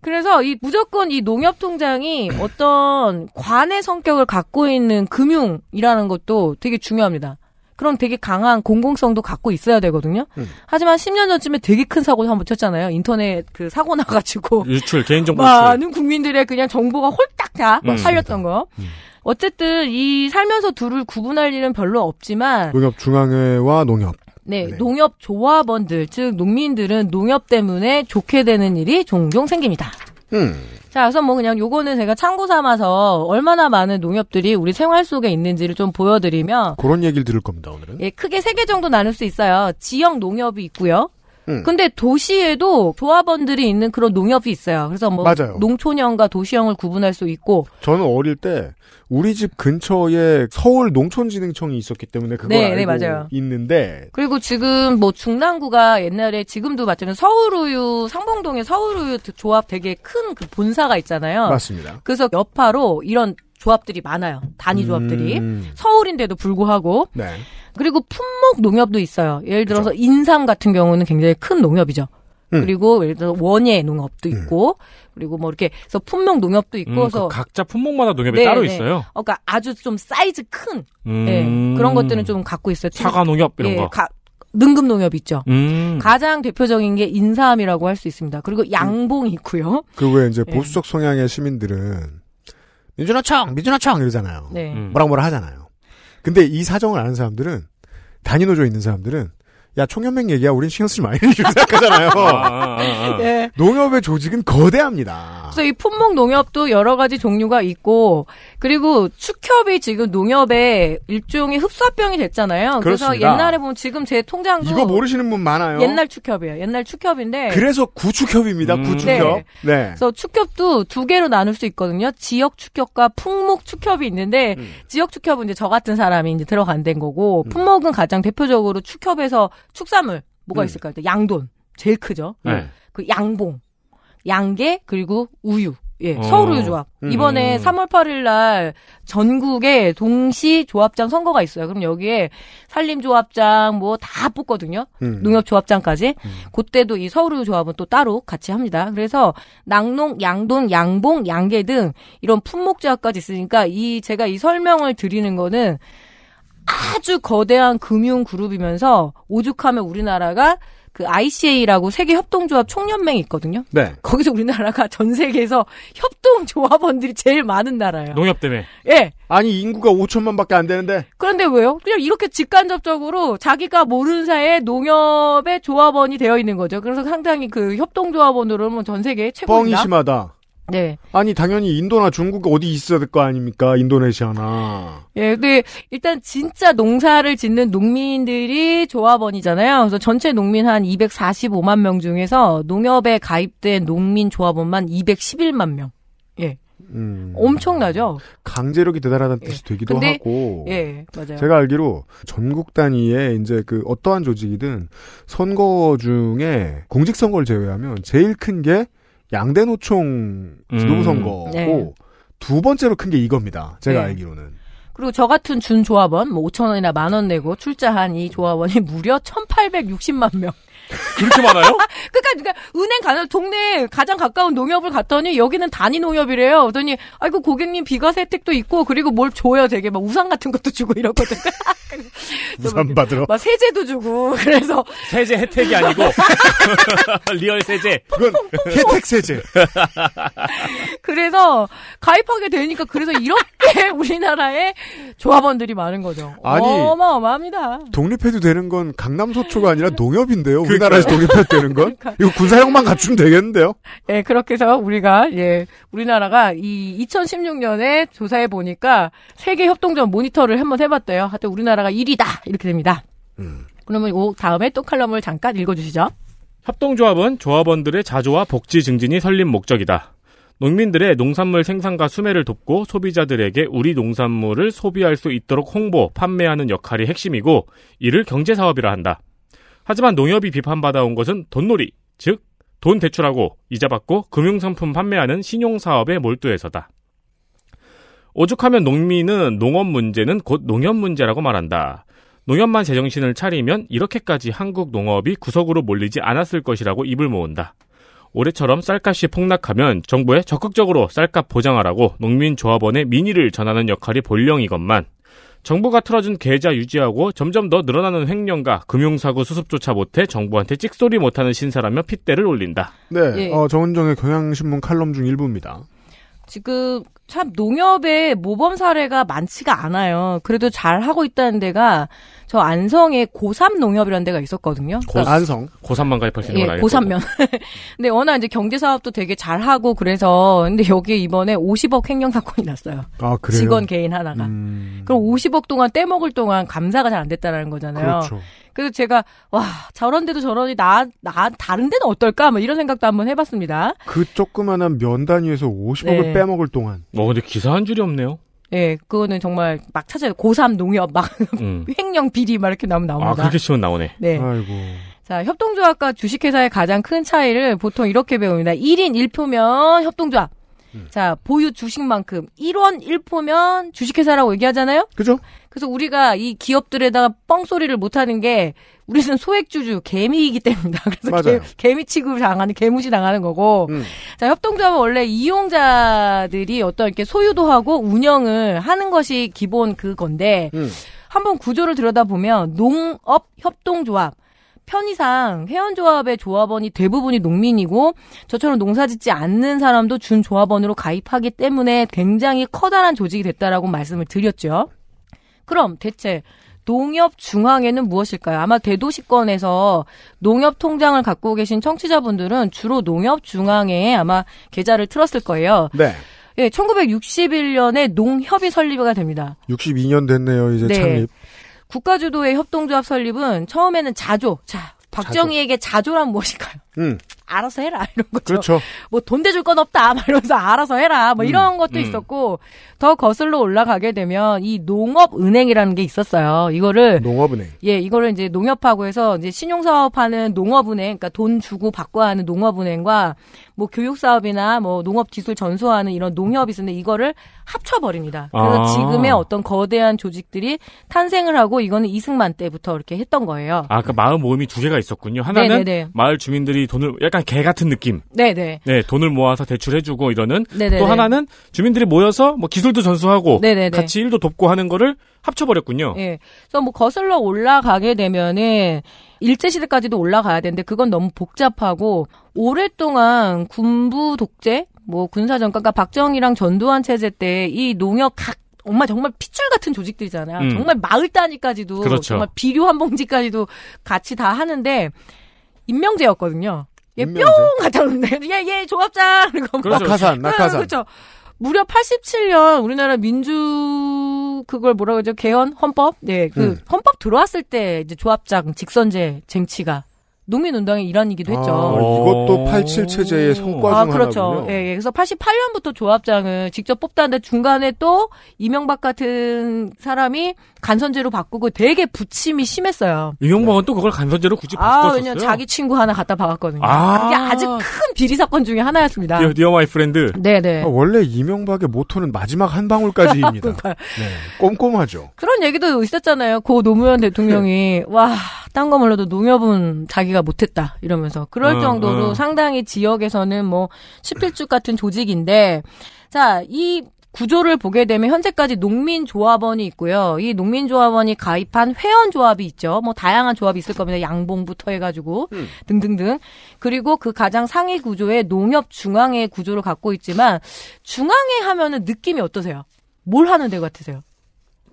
그래서 이 무조건 이 농협 통장이 어떤 관의 성격을 갖고 있는 금융이라는 것도 되게 중요합니다. 그런 되게 강한 공공성도 갖고 있어야 되거든요. 음. 하지만 10년 전쯤에 되게 큰 사고 한번 쳤잖아요. 인터넷 그 사고 나가지고 유출 개인정보 유출. 많은 국민들의 그냥 정보가 홀딱 다. 팔렸던 거. 음. 어쨌든 이 살면서 둘을 구분할 일은 별로 없지만 농협 중앙회와 농협. 네, 네. 농협 조합원들, 즉 농민들은 농협 때문에 좋게 되는 일이 종종 생깁니다. 음. 자, 그래서 뭐 그냥 요거는 제가 참고 삼아서 얼마나 많은 농협들이 우리 생활 속에 있는지를 좀 보여드리면 그런 얘기를 들을 겁니다, 오늘은. 예, 크게 세 개 정도 나눌 수 있어요. 지역 농협이 있고요. 음. 근데 도시에도 조합원들이 있는 그런 농협이 있어요. 그래서 뭐 맞아요. 농촌형과 도시형을 구분할 수 있고 저는 어릴 때 우리 집 근처에 서울 농촌진흥청이 있었기 때문에 그걸 네, 알고 네, 맞아요. 있는데 그리고 지금 뭐 중랑구가 옛날에 지금도 맞잖아요. 서울우유 상봉동에 서울우유 조합 되게 큰 그 본사가 있잖아요. 맞습니다. 그래서 여파로 이런 조합들이 많아요. 단위 조합들이 음. 서울인데도 불구하고 네. 그리고 품목 농협도 있어요. 예를 들어서 인삼 같은 경우는 굉장히 큰 농협이죠. 음. 그리고 예를 들어 원예 농협도 있고 그리고 뭐 이렇게 해서 품목 농협도 있고 음, 그래서 그 각자 품목마다 농협이 네, 따로 네. 있어요. 어, 그러니까 아주 좀 사이즈 큰 음. 예, 그런 것들은 좀 갖고 있어요. 사과 농협 이런 예, 거. 가- 능급 농협 있죠. 음. 가장 대표적인 게 인삼이라고 할 수 있습니다. 그리고 양봉이 있고요. 그리고 왜 이제 예. 보수적 성향의 시민들은 민주노총, 민주노총 이러잖아요. 네. 음. 뭐라 뭐라 하잖아요. 근데 이 사정을 아는 사람들은 단위노조에 있는 사람들은 야 총연맹 얘기야 우린 신경 쓰지 마 이렇게 생각하잖아요. 아, 아, 아, 아. 네. 농협의 조직은 거대합니다. 그래서 이 품목 농협도 여러 가지 종류가 있고 그리고 축협이 지금 농협의 일종의 흡사병이 됐잖아요. 그래서 그렇습니다. 옛날에 보면 지금 제 통장도 이거 모르시는 분 많아요. 옛날 축협이에요. 옛날 축협인데 그래서 구축협입니다. 음. 구축협. 네. 네. 그래서 축협도 두 개로 나눌 수 있거든요. 지역 축협과 품목 축협이 있는데 음. 지역 축협은 이제 저 같은 사람이 이제 들어간 데인 거고 품목은 가장 대표적으로 축협에서 축산물 뭐가 음. 있을까요? 양돈 제일 크죠. 네. 그 양봉, 양계 그리고 우유. 예, 어. 서울 우유 조합. 음. 이번에 3월 8일 날 전국에 동시 조합장 선거가 있어요. 그럼 여기에 산림 조합장 뭐 다 뽑거든요. 음. 농협 조합장까지. 그때도 이 서울 우유 조합은 또 따로 같이 합니다. 그래서 낙농, 양돈, 양봉, 양계 등 이런 품목 조합까지 있으니까 이 제가 이 설명을 드리는 거는 아주 거대한 금융 그룹이면서 오죽하면 우리나라가 그 ICA라고 세계 협동조합 총연맹이 있거든요. 네. 거기서 우리나라가 전 세계에서 협동조합원들이 제일 많은 나라예요. 농협 때문에. 예. 아니 인구가 5천만밖에 안 되는데 그런데 왜요? 그냥 이렇게 직간접적으로 자기가 모르는 사이에 농협의 조합원이 되어 있는 거죠. 그래서 상당히 그 협동조합원으로는 전 세계 최고입니다. 뻥이 심하다. 네. 아니 당연히 인도나 중국 어디 있어야 될 거 아닙니까? 인도네시아나. 예, 근데 일단 진짜 농사를 짓는 농민들이 조합원이잖아요. 그래서 전체 농민 한 245만 명 중에서 농협에 가입된 농민 조합원만 211만 명. 예. 음. 엄청나죠? 강제력이 대단하다는 뜻이 되기도 근데, 하고. 예, 맞아요. 제가 알기로 전국 단위의 이제 그 어떠한 조직이든 선거 중에 공직 선거를 제외하면 제일 큰게 양대 노총 지도부 음. 선거고 네. 두 번째로 큰 게 이겁니다. 제가 네. 알기로는. 그리고 저 같은 준 조합원, 뭐 5천 원이나 만 원 내고 출자한 이 조합원이 무려 1,860만 명. 그렇게 많아요? 그러니까, 그러니까 은행 가는 동네 가장 가까운 농협을 갔더니 여기는 단위 농협이래요. 그러더니 아이고 고객님 비과세 혜택도 있고 그리고 뭘 줘요. 되게 막 우산 같은 것도 주고 이러거든. 우산 받으러. 막 세제도 주고 그래서 세제 혜택이 아니고 real 세제. 그건 혜택 세제. 그래서 가입하게 되니까 그래서 이렇게 우리나라에 조합원들이 많은 거죠. 아니, 어마어마합니다. 독립해도 되는 건 강남 서초가 아니라 농협인데요. 우리나라에서 독립해도 되는 건 이거 군사력만 갖추면 되겠는데요. 예, 그렇게 해서 우리가, 예, 우리나라가 이 2016년에 조사해 보니까 세계 협동조합 모니터를 한번 해봤대요. 하여튼 우리나라 가 1위다! 이렇게 됩니다. 그러면 요 다음에 또 칼럼을 잠깐 읽어주시죠. 협동조합은 조합원들의 자조와 복지 증진이 설립 목적이다. 농민들의 농산물 생산과 수매를 돕고 소비자들에게 우리 농산물을 소비할 수 있도록 홍보, 판매하는 역할이 핵심이고 이를 경제사업이라 한다. 하지만 농협이 비판받아온 것은 돈놀이, 즉, 돈 대출하고 이자 받고 금융상품 판매하는 신용사업에 몰두해서다. 오죽하면 농민은 농업 문제는 곧 농협 문제라고 말한다. 농협만 제정신을 차리면 이렇게까지 한국 농업이 구석으로 몰리지 않았을 것이라고 입을 모은다. 올해처럼 쌀값이 폭락하면 정부에 적극적으로 쌀값 보장하라고 농민조합원의 민의를 전하는 역할이 본령이건만 정부가 틀어준 계좌 유지하고 점점 더 늘어나는 횡령과 금융사고 수습조차 못해 정부한테 찍소리 못하는 신사라며 핏대를 올린다. 네, 예. 어, 정은정의 경향신문 칼럼 중 일부입니다. 지금 참 농협의 모범 사례가 많지가 않아요. 그래도 잘 하고 있다는 데가 저 안성에 고삼 농협이라는 데가 있었거든요. 고, 그러니까 안성. 고3만 가입할 수 있는 건 예. 고3면. 근데 워낙 이제 경제 사업도 되게 잘 하고 그래서 근데 여기에 이번에 50억 횡령 사건이 났어요. 아, 그래요? 직원 개인 하나가. 음, 그럼 50억 동안 떼먹을 동안 감사가 잘 안 됐다라는 거잖아요. 그렇죠. 그래서 제가 와 저런데도 저러니 나 나 다른 데는 어떨까 뭐 이런 생각도 한번 해봤습니다. 그 조그만한 면 단위에서 50억을 네. 빼먹을 동안. 어, 근데 기사 한 줄이 없네요. 예, 그거는 정말 막 찾아요. 고3 농협 막 음. 횡령 비리 막 이렇게 나오면 나옵니다. 아, 그렇게 치면 나오네. 네. 아이고. 자, 협동조합과 주식회사의 가장 큰 차이를 보통 이렇게 배웁니다. 1인 1표면 협동조합. 음. 자, 보유 주식만큼 1원 1포면 주식회사라고 얘기하잖아요? 그죠? 그래서 우리가 이 기업들에다가 뻥소리를 못하는 게 우리는 소액주주, 개미이기 때문이다. 그래서. 개, 미 취급을 당하는, 개무시 당하는 거고. 음. 자, 협동조합은 원래 이용자들이 어떤 이렇게 소유도 하고 운영을 하는 것이 기본 그건데, 음. 한번 구조를 들여다 보면 농업 협동조합 편의상 회원조합의 조합원이 대부분이 농민이고 저처럼 농사짓지 않는 사람도 준 조합원으로 가입하기 때문에 굉장히 커다란 조직이 됐다라고 말씀을 드렸죠. 그럼 대체 농협 중앙에는 무엇일까요? 아마 대도시권에서 농협 통장을 갖고 계신 청취자분들은 주로 농협 중앙에 아마 계좌를 틀었을 거예요. 네. 예, 1961년에 농협이 설립가 됩니다. 62년 됐네요, 이제 네. 창립. 국가주도의 협동조합 설립은 처음에는 자조. 자, 박정희에게 자조란 무엇일까요? 음, 알아서 해라 이런 거죠. 그렇죠. 뭐 돈 대줄 건 없다 막 이러면서 알아서 해라 뭐 이런 것도 음. 있었고 더 거슬러 올라가게 되면 이 농업은행이라는 게 있었어요. 이거를 농업은행. 예, 이거를 이제 농협하고 해서 이제 신용사업하는 농업은행, 그러니까 돈 주고 받고 하는 농업은행과 뭐 교육사업이나 뭐 농업기술 전수하는 이런 농협이 있었는데 이거를 합쳐버립니다. 그래서 아. 지금의 어떤 거대한 조직들이 탄생을 하고 이거는 이승만 때부터 이렇게 했던 거예요. 아, 그 마을 모임이 두 개가 있었군요. 하나는 네네네. 마을 주민들이 돈을 약간 개 같은 느낌. 네네. 네, 돈을 모아서 대출해주고 이러는. 네네네. 또 하나는 주민들이 모여서 뭐 기술도 전수하고 네네네. 같이 일도 돕고 하는 거를 합쳐버렸군요. 예. 그래서 뭐 거슬러 올라가게 되면은 일제 시대까지도 올라가야 되는데 그건 너무 복잡하고 오랫동안 군부 독재, 뭐 군사정권, 그러니까 박정희랑 전두환 체제 때 이 농협 각 정말 정말 pit줄 같은 조직들이잖아요. 음. 정말 마을 단위까지도 그렇죠. 정말 비료 한 봉지까지도 같이 다 하는데 임명제였거든요. 얘 뿅? 갖다 놓는데 얘얘 조합장 그리고 그렇죠. 낙하산, 낙하산. 그렇죠. 무려 87년 우리나라 민주 그걸 뭐라 그러죠? 개헌 헌법? 네, 그 음. 헌법 들어왔을 때 이제 조합장 직선제 쟁취가 농민운동의 일환이기도 했죠. 아, 이것도 87 체제의 성과 아, 중 그렇죠. 하나군요. 예, 예. 그래서 88년부터 조합장을 직접 뽑다는데 중간에 또 이명박 같은 사람이 간선제로 바꾸고 되게 부침이 심했어요. 이명박은 또 그걸 간선제로 굳이 아, 바꿨었어요. 왜냐면 자기 친구 하나 갖다 박았거든요. 아. 그게 아주 큰 비리 사건 중에 하나였습니다. 디어, 디어 my friend. 네네. 아, 원래 이명박의 모토는 마지막 한 방울까지입니다. 네, 꼼꼼하죠. 그런 얘기도 있었잖아요. 고 노무현 대통령이 와, 딴 거 몰라도 농협은 자기가 못했다 이러면서 그럴 어, 정도로 어. 상당히 지역에서는 뭐 11주 같은 조직인데 자, 이 구조를 보게 되면 현재까지 농민조합원이 있고요. 이 농민조합원이 가입한 회원조합이 있죠. 뭐 다양한 조합이 있을 겁니다. 양봉부터 해가지고 등등등. 그리고 그 가장 상위 구조의 농협 중앙회 구조를 갖고 있지만 중앙회 하면은 느낌이 어떠세요? 뭘 하는 데 같으세요?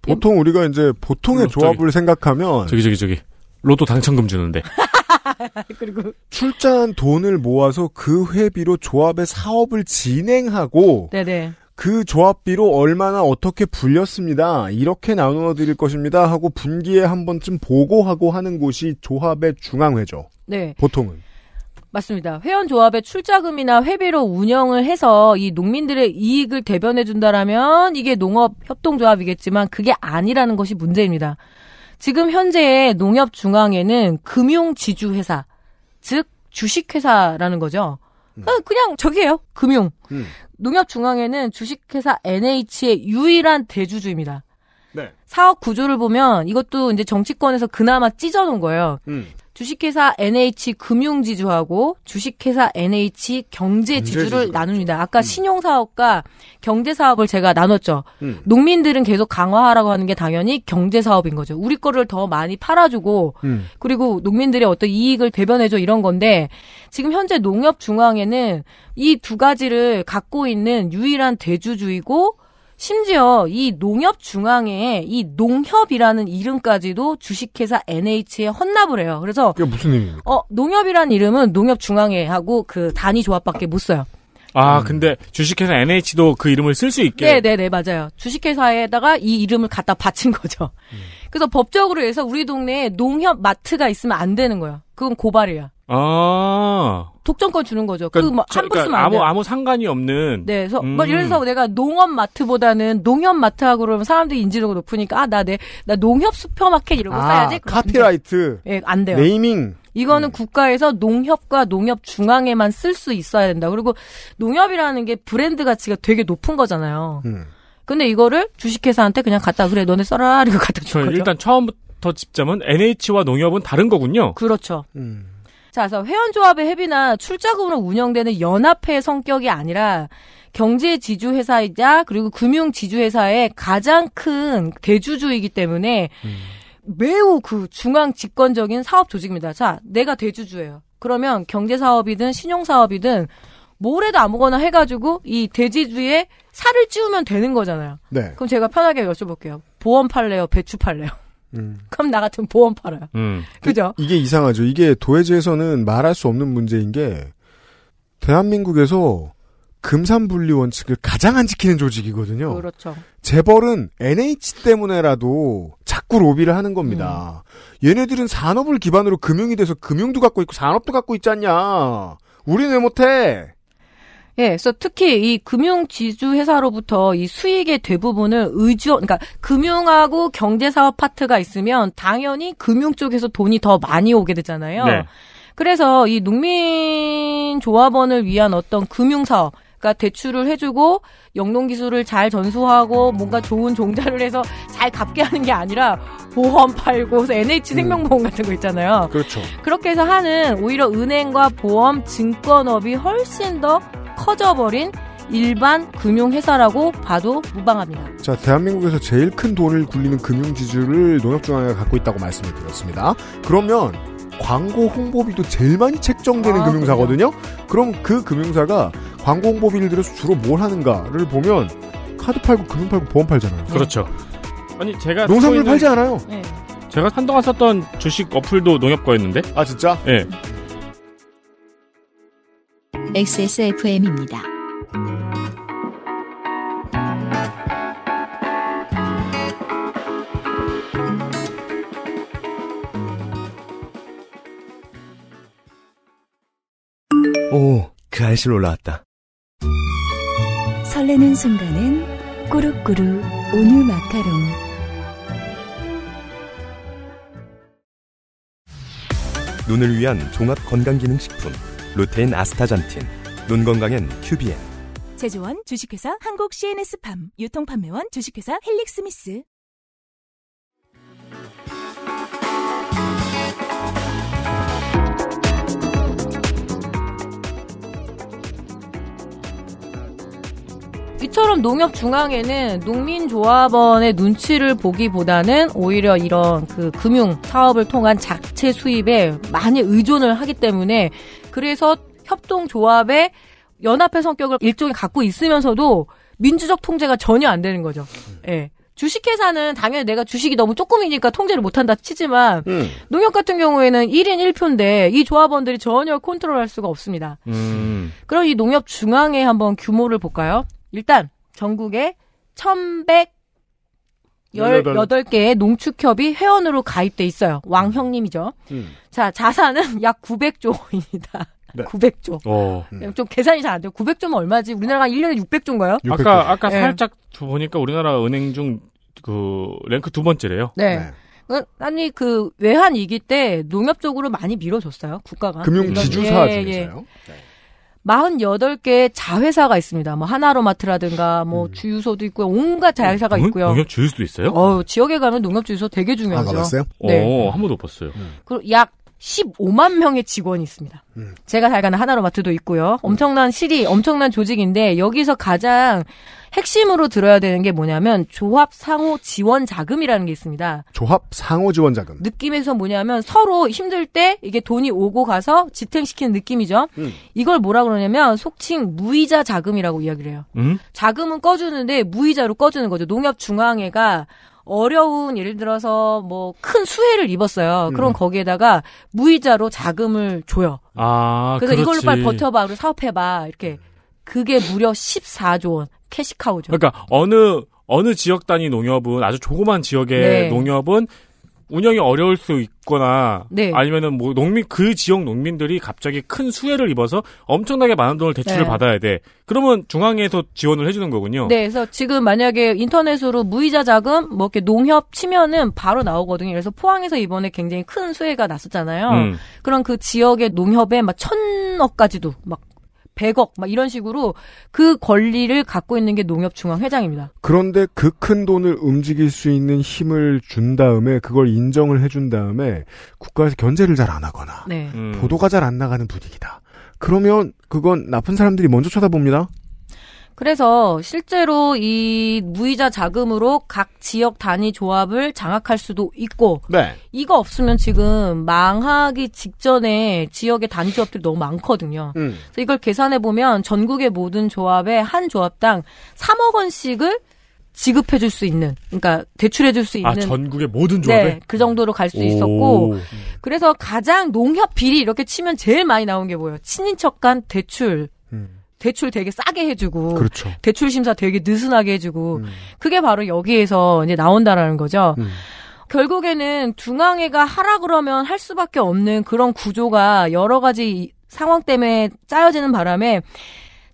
보통 우리가 이제 보통의 어, 저기. 조합을 생각하면 저기 저기 저기 로또 당첨금 주는데. 그리고 출자한 돈을 모아서 그 회비로 조합의 사업을 진행하고 네네. 그 조합비로 얼마나 어떻게 불렸습니다. 이렇게 나누어 드릴 것입니다. 하고 분기에 한 번쯤 보고하고 하는 곳이 조합의 중앙회죠. 네. 보통은. 맞습니다. 회원 조합의 출자금이나 회비로 운영을 해서 이 농민들의 이익을 대변해 준다라면 이게 농업 협동조합이겠지만 그게 아니라는 것이 문제입니다. 지금 현재의 농협 중앙회는 금융 지주 회사, 즉 주식 회사라는 거죠. 어, 그냥 저기예요. 금융. 음. 농협중앙회는 주식회사 NH의 유일한 대주주입니다. 네. 사업 구조를 보면 이것도 이제 정치권에서 그나마 찢어놓은 거예요. 음. 주식회사 NH 금융지주하고 주식회사 NH 경제지주를 경제지주. 나눕니다. 아까 신용사업과 경제사업을 제가 나눴죠. 음. 농민들은 계속 강화하라고 하는 게 당연히 경제사업인 거죠. 우리 거를 더 많이 팔아주고 음. 그리고 농민들의 어떤 이익을 대변해줘 이런 건데 지금 현재 농협중앙회는 이 두 가지를 갖고 있는 유일한 대주주이고 심지어 이 농협 중앙회에 이 농협이라는 이름까지도 주식회사 NH에 헌납을 해요. 그래서 그게 무슨 의미입니까? 어 농협이라는 이름은 농협 중앙회 하고 그 단위 조합밖에 못 써요. 아 음. 근데 주식회사 NH도 그 이름을 쓸 수 있게. 네 네 네 맞아요. 주식회사에다가 이 이름을 갖다 바친 거죠. 음. 그래서 법적으로 해서 우리 동네에 농협 마트가 있으면 안 되는 거야. 그건 고발이야. 아. 독점권 주는 거죠. 그러니까 함부로 그러니까 쓰면 안 아무 돼요. 아무 상관이 없는. 네, 그래서 음. 뭐 예를 들어서 내가 농업 마트보다는 농협 마트하고 그러면 사람들이 인지도가 높으니까 아나내나 농협 슈퍼마켓 이런 거 아, 써야지. 카피라이트. 예, 안 돼요. 네이밍. 이거는 국가에서 농협과 농협 중앙에만 쓸 수 있어야 된다. 그리고 농협이라는 게 브랜드 가치가 되게 높은 거잖아요. 음. 근데 이거를 주식회사한테 그냥 갖다 그래 너네 써라 이거 갖다 저준 거죠. 일단 처음부터 짚자면 NH와 농협은 다른 거군요. 그렇죠. 음. 자, 그래서 회원조합의 회비나 출자금으로 운영되는 연합회 성격이 아니라 경제 지주 회사이자 그리고 금융 지주 회사의 가장 큰 대주주이기 때문에 매우 그 중앙 집권적인 사업 조직입니다. 자, 내가 대주주예요. 그러면 경제 사업이든 신용 사업이든 뭘 해도 아무거나 해가지고 이 대지주에 살을 찌우면 되는 거잖아요. 네. 그럼 제가 편하게 여쭤볼게요. 보험 팔래요? 배추 팔래요? 음. 그럼 나 같으면 보험 팔아요. 음. 그죠? 이게 이상하죠. 이게 도해지에서는 말할 수 없는 문제인 게 대한민국에서 금산분리 원칙을 가장 안 지키는 조직이거든요. 그렇죠. 재벌은 NH 때문에라도 자꾸 로비를 하는 겁니다. 음. 얘네들은 산업을 기반으로 금융이 돼서 금융도 갖고 있고 산업도 갖고 있지 않냐. 우리는 왜 못해? 예, 그래서 특히 이 금융 지주 회사로부터 이 수익의 대부분을 의주, 그러니까 금융하고 경제 사업 파트가 있으면 당연히 금융 쪽에서 돈이 더 많이 오게 되잖아요. 네. 그래서 이 농민 조합원을 위한 어떤 금융 사업, 그러니까 대출을 해주고 영농 기술을 잘 전수하고 뭔가 좋은 종자를 해서 잘 갚게 하는 게 아니라 보험 팔고 NH 생명보험 같은 거 있잖아요. 그렇죠. 그렇게 해서 하는 오히려 은행과 보험, 증권업이 훨씬 더 커져버린 일반 금융회사라고 봐도 무방합니다. 자, 대한민국에서 제일 큰 돈을 굴리는 금융지주를 농협중앙회가 갖고 있다고 말씀을 드렸습니다. 그러면 광고 홍보비도 제일 많이 책정되는 아, 금융사거든요? 그럼 그 금융사가 광고 홍보비를 들여서 주로 뭘 하는가를 보면 카드 팔고 금융 팔고 보험 팔잖아요. 그렇죠. 아니 제가 농산물 있는- 팔지 않아요. 네. 제가 한동안 썼던 주식 어플도 농협 거였는데. 아 진짜? 예. XSFM입니다. 오, 그 알실 올라왔다. 설레는 순간은 꾸룩꾸룩 온유 마카롱. 눈을 위한 종합 건강기능식품 루테인 아스타잔틴 눈 건강엔 큐비엔 제조원 주식회사 한국 CNS팜 유통판매원 주식회사 헬릭스미스 이처럼 농협 중앙에는 농민조합원의 눈치를 보기보다는 오히려 이런 그 금융 사업을 통한 자체 수입에 많이 의존을 하기 때문에 그래서 협동조합의 연합회 성격을 일종의 갖고 있으면서도 민주적 통제가 전혀 안 되는 거죠. 예. 주식회사는 당연히 내가 주식이 너무 조금이니까 통제를 못한다 치지만 음. 농협 같은 경우에는 1인 1표인데 이 조합원들이 전혀 컨트롤할 수가 없습니다. 음. 그럼 이 농협 중앙에 한번 규모를 볼까요? 일단 전국에 1118개의 농축협이 회원으로 가입돼 있어요. 왕형님이죠. 음. 자, 자산은 약 900조입니다. 네. 900조. 어. 좀 계산이 잘 안 돼요. 900조면 얼마지? 우리나라가 1년에 600조인가요? 아까 아까 네. 살짝 두- 보니까 우리나라 은행 중 그 랭크 두 번째래요. 네. 그, 아니 그 외환 위기 때 농협 쪽으로 많이 밀어줬어요 국가가 금융 지주사 예, 예. 중에서요. 48개의 자회사가 있습니다. 뭐 하나로마트라든가 뭐 주유소도 있고요. 온갖 자회사가 농- 있고요. 농협 주유소도 있어요? 어, 지역에 가면 농협 주유소 되게 중요하죠. 아, 가봤어요? 네. 어, 한 번도 못 봤어요. 그리고 약 15만 명의 직원이 있습니다. 음. 제가 잘 가는 하나로마트도 있고요. 엄청난 실이 엄청난 조직인데 여기서 가장 핵심으로 들어야 되는 게 뭐냐면 조합 상호 지원 자금이라는 게 있습니다. 조합 상호 지원 자금. 느낌에서 뭐냐면 서로 힘들 때 이게 돈이 오고 가서 지탱시키는 느낌이죠. 음. 이걸 뭐라 그러냐면 속칭 무이자 자금이라고 이야기를 해요. 음? 자금은 꺼주는데 무이자로 꺼주는 거죠. 농협중앙회가 어려운 예를 들어서 뭐 큰 수혜를 입었어요. 그럼 음. 거기에다가 무이자로 자금을 줘요. 아, 그래서 이걸로 그렇지. 빨리 버텨봐, 그리고 사업해봐 이렇게 그게 무려 14조 원 캐시카우죠. 그러니까 어느 어느 지역 단위 농협은 아주 조그만 지역의 네. 농협은 운영이 어려울 수 있거나 네. 아니면은 뭐 농민 그 지역 농민들이 갑자기 큰 수혜를 입어서 엄청나게 많은 돈을 대출을 네. 받아야 돼. 그러면 중앙에서 지원을 해주는 거군요. 네, 그래서 지금 만약에 인터넷으로 무이자 자금 뭐 이렇게 농협 치면은 바로 나오거든요. 그래서 포항에서 이번에 굉장히 큰 수혜가 났었잖아요. 음. 그런 그 지역의 농협에 막 천억까지도 막 100억 막 이런 식으로 그 권리를 갖고 있는 게 농협중앙회장입니다. 그런데 그 큰 돈을 움직일 수 있는 힘을 준 다음에 그걸 인정을 해준 다음에 국가에서 견제를 잘 안 하거나 네. 음. 보도가 잘 안 나가는 분위기다. 그러면 그건 나쁜 사람들이 먼저 쳐다봅니다. 그래서 실제로 이 무이자 자금으로 각 지역 단위 조합을 장악할 수도 있고 네. 이거 없으면 지금 망하기 직전에 지역의 단위 조합들이 너무 많거든요. 음. 그래서 이걸 계산해 보면 전국의 모든 조합에 한 조합당 3억 원씩을 지급해 줄 수 있는 그러니까 대출해 줄 수 있는 아 전국의 모든 조합에 네, 그 정도로 갈 수 있었고 그래서 가장 농협 비리 이렇게 치면 제일 많이 나온 게 뭐예요? 친인척 간 대출. 대출 되게 싸게 해주고. 그렇죠. 대출 심사 되게 느슨하게 해주고. 그게 바로 여기에서 이제 나온다라는 거죠. 결국에는 중앙회가 하라 그러면 할 수밖에 없는 그런 구조가 여러 가지 이- 상황 때문에 짜여지는 바람에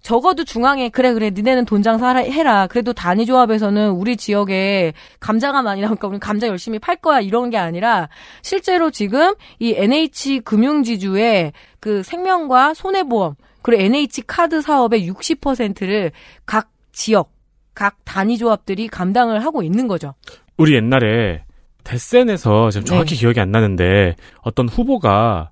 적어도 중앙에 그래 그래 니네는 돈 장사 해라. 그래도 단위 조합에서는 우리 지역에 감자가 많이 나오니까 우리 감자 열심히 팔 거야 이런 게 아니라 실제로 지금 이 NH 금융지주의 그 생명과 손해보험 그리고 NH 카드 사업의 60%를 각 지역 각 단위 조합들이 감당을 하고 있는 거죠. 우리 옛날에 대선에서 지금 정확히 네. 기억이 안 나는데 어떤 후보가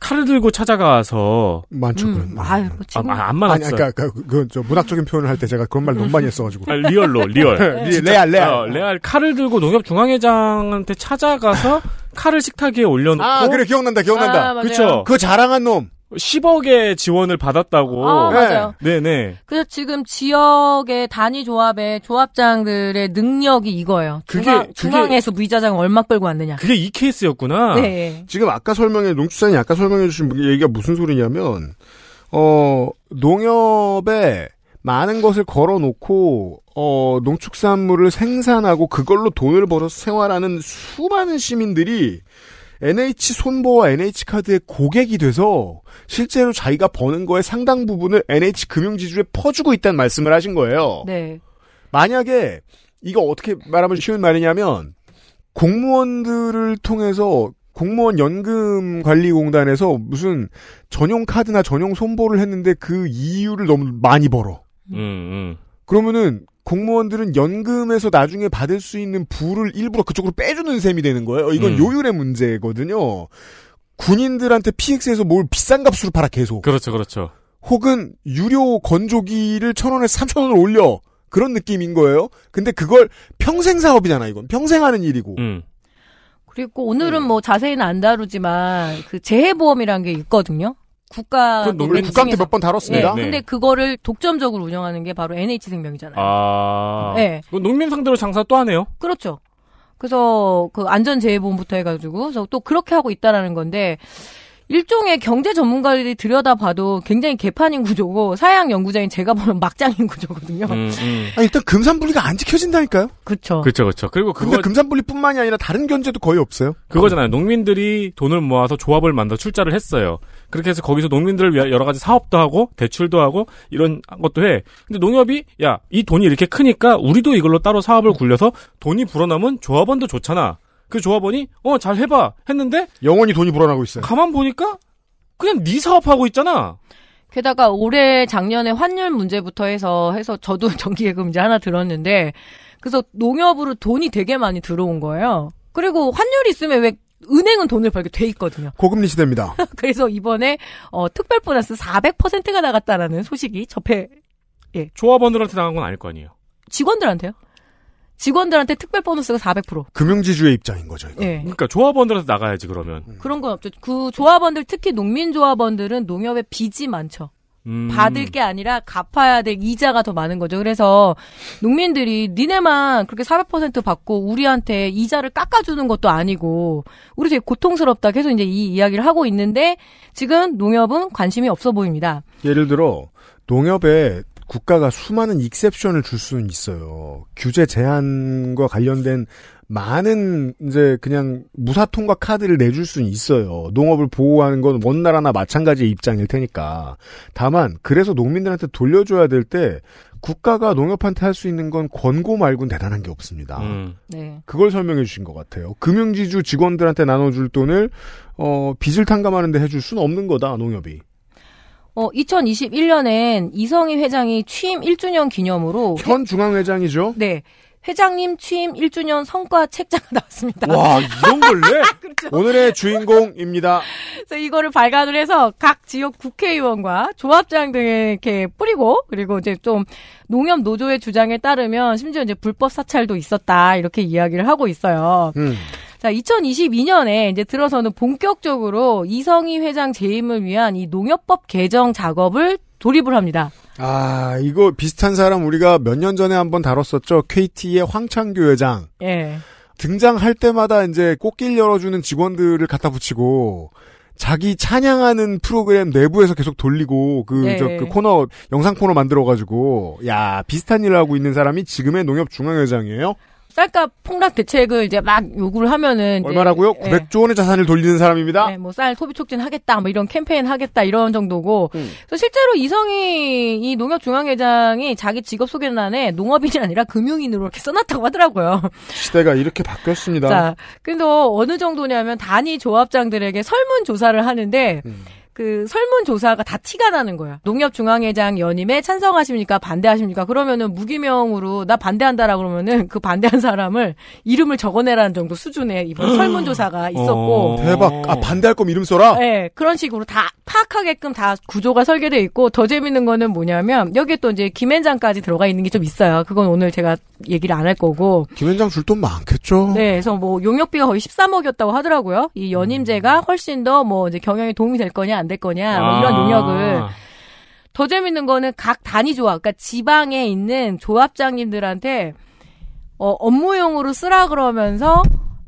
칼을 들고 찾아가서 많죠 음, 그런. 아유, 뭐 지금 아, 안 아니, 많았어요. 그러니까 그, 그, 저 문학적인 표현을 할 때 제가 그런 말 너무 많이 했어가지고. 아, real로 real. 리- 레알, 레알. 어, 레알 칼을 들고 농협 중앙회장한테 찾아가서 칼을 식탁 위에 올려놓고 아, 그래, 기억난다, 기억난다. 아, 맞아요. 그쵸. 그 자랑한 놈. 10억의 지원을 받았다고. 아, 네. 맞아요. 네 네. 그래서 지금 지역의 단위 조합의 조합장들의 능력이 이거예요. 그게- 중앙, 그게- 중앙에서 무이자장 얼마 끌고 왔느냐. 그게 이 케이스였구나. 네. 지금 아까 설명해, 농축산이 아까 설명해 주신 얘기가 무슨 소리냐면, 어, 농협에 많은 것을 걸어 놓고, 어, 농축산물을 생산하고 그걸로 돈을 벌어서 생활하는 수많은 시민들이 NH 손보와 NH 카드의 고객이 돼서 실제로 자기가 버는 거의 상당 부분을 NH 금융지주에 퍼주고 있다는 말씀을 하신 거예요. 네. 만약에 이거 어떻게 말하면 쉬운 말이냐면 공무원들을 통해서 공무원 연금 관리 공단에서 무슨 전용 카드나 전용 손보를 했는데 그 이유를 너무 많이 벌어. 음, 음. 그러면은 공무원들은 연금에서 나중에 받을 수 있는 부를 일부러 그쪽으로 빼주는 셈이 되는 거예요. 이건 음. 요율의 문제거든요. 군인들한테 PX에서 뭘 비싼 값으로 팔아 계속. 그렇죠, 그렇죠. 혹은 유료 건조기를 천 원에서 삼천 원을 올려 그런 느낌인 거예요. 근데 그걸 평생 사업이잖아 이건 평생 하는 일이고. 음. 그리고 오늘은 뭐 자세히는 안 다루지만 그 재해보험이라는 게 있거든요. 국가 우리 농민 국감 때몇 번 다뤘습니다. 네. 근데 그거를 독점적으로 운영하는 게 바로 NH생명이잖아요. 아. 네. 그 농민 상대로 장사 또 하네요. 그렇죠. 그래서 그 안전재해보험부터 해가지고 그래서 또 그렇게 하고 있다라는 건데 일종의 경제 전문가들이 들여다봐도 굉장히 개판인 구조고 사양 연구자인 제가 보는 막장인 구조거든요. 음, 음. 아, 일단 금산분리가 안 지켜진다니까요. 그렇죠. 그렇죠, 그렇죠. 그리고 근데 그거, 금산분리뿐만이 아니라 다른 견제도 거의 없어요. 그거잖아요. 농민들이 돈을 모아서 조합을 만들어 출자를 했어요. 그렇게 해서 거기서 농민들을 위한 여러 가지 사업도 하고, 대출도 하고, 이런 것도 해. 근데 농협이, 야, 이 돈이 이렇게 크니까 우리도 이걸로 따로 사업을 굴려서 돈이 불어나면 조합원도 좋잖아. 그 조합원이, 어, 잘 해봐. 했는데, 영원히 돈이 불어나고 있어요. 가만 보니까, 그냥 네 사업하고 있잖아. 게다가 올해 작년에 환율 문제부터 해서 해서 저도 정기예금 이제 하나 들었는데 그래서 농협으로 돈이 되게 많이 들어온 거예요. 그리고 환율이 있으면 왜 은행은 돈을 벌게 돼 있거든요. 고금리 시대입니다. 그래서 이번에 어, 특별 보너스 400%가 나갔다라는 소식이 접해 조합원들한테 나간 건 아닐 거 아니에요. 직원들한테요. 직원들한테 특별 보너스가 400%. 금융지주의 입장인 거죠. 이거. 예. 그러니까 조합원들한테 나가야지, 그러면. 그런 건 없죠. 그 조합원들 특히 농민 조합원들은 농협에 빚이 많죠. 음. 받을 게 아니라 갚아야 될 이자가 더 많은 거죠. 그래서 농민들이 니네만 그렇게 400% 받고 우리한테 이자를 깎아주는 것도 아니고 우리 되게 고통스럽다. 계속 이제 이 이야기를 하고 있는데 지금 농협은 관심이 없어 보입니다. 예를 들어 농협에 국가가 수많은 익셉션을 줄 수는 있어요. 규제 제한과 관련된 많은 이제 그냥 무사통과 카드를 내줄 수는 있어요. 농업을 보호하는 건 원나라나 마찬가지의 입장일 테니까. 다만 그래서 농민들한테 돌려줘야 될 때 국가가 농협한테 할 수 있는 건 권고 말고는 대단한 게 없습니다. 음. 네. 그걸 설명해 주신 것 같아요. 금융지주 직원들한테 나눠줄 돈을 어 빚을 탕감하는데 해줄 수는 없는 거다 농협이. 어, 2021년엔 이성희 회장이 취임 1주년 기념으로 현 중앙회장이죠. 네. 회장님 취임 1주년 성과 책자가 나왔습니다. 와 이런 걸래? 그렇죠. 오늘의 주인공입니다. 그래서 이거를 발간을 해서 각 지역 국회의원과 조합장 등에 이렇게 뿌리고 그리고 이제 좀 농협 노조의 주장에 따르면 심지어 이제 불법 사찰도 있었다 이렇게 이야기를 하고 있어요. 음. 자, 2022년에 이제 들어서는 본격적으로 이성희 회장 재임을 위한 이 농협법 개정 작업을 돌입을 합니다. 아 이거 비슷한 사람 우리가 몇 년 전에 한번 다뤘었죠. KT의 황창규 회장 예. 등장할 때마다 이제 꽃길 열어주는 직원들을 갖다 붙이고. 자기 찬양하는 프로그램 내부에서 계속 돌리고 그 네. 저그 코너 영상 코너 만들어 가지고 야 비슷한 일을 하고 있는 사람이 지금의 농협 중앙회장이에요. 쌀값 폭락 대책을 이제 막 요구를 하면은 얼마라고요? 예. 900조 원의 자산을 돌리는 사람입니다. 네, 뭐쌀 소비 촉진하겠다, 뭐 이런 캠페인 하겠다 이런 정도고. 음. 그래서 실제로 이성희 이 농협 중앙회장이 자기 직업 소개란에 농업인이 아니라 금융인으로 이렇게 써놨다고 하더라고요. 시대가 이렇게 바뀌었습니다. 자, 그래서 어느 정도냐면 단위 조합장들에게 설문 조사를 하는데. 음. 그 설문 조사가 다 티가 나는 거야. 농협중앙회장 연임에 찬성하십니까? 반대하십니까? 그러면은 무기명으로 나 반대한다라 그러면은 그 반대한 사람을 이름을 적어내라는 정도 수준의 이번 설문 조사가 있었고. 대박. 아, 반대할 거면 이름 써라? 네, 그런 식으로 다 파악하게끔 다 구조가 설계돼 있고 더 재밌는 거는 뭐냐면 여기에 또 이제 김앤장까지 들어가 있는 게 좀 있어요. 그건 오늘 제가 얘기를 안 할 거고. 김현장 줄 돈 많겠죠? 네, 그래서 뭐 용역비가 거의 13억이었다고 하더라고요. 이 연임제가 훨씬 더 뭐 이제 경영에 도움이 될 거냐 안 될 거냐 뭐 이런 아. 용역을 더 재밌는 거는 각 단위 조합, 그러니까 지방에 있는 조합장님들한테 어, 업무용으로 쓰라 그러면서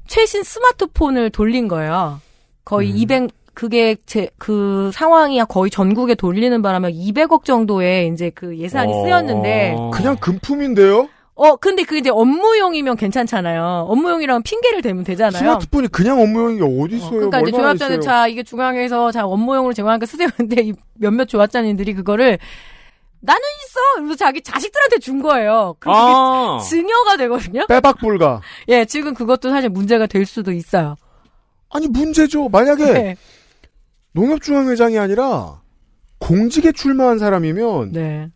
최신 스마트폰을 돌린 거예요. 거의 200 그게 제 그 상황이 거의 전국에 돌리는 바람에 200억 정도의 이제 그 예산이 쓰였는데 그냥 금품인데요? 어 근데 그 이제 업무용이면 괜찮잖아요. 업무용이라면 핑계를 대면 되잖아요. 스마트폰이 그냥 업무용이 어디 있어요? 그러니까 이제 있어요? 자 이게 중앙에서 자 업무용으로 제공하니까 쓰세요. 근데 이 몇몇 조합자님들이 그거를 나는 있어. 그래서 자기 자식들한테 준 거예요. 그게 아. 증여가 되거든요. 빼박 불가. 예, 지금 그것도 사실 문제가 될 수도 있어요. 아니 문제죠. 만약에 네. 농협중앙회장이 아니라 공직에 출마한 사람이면 네.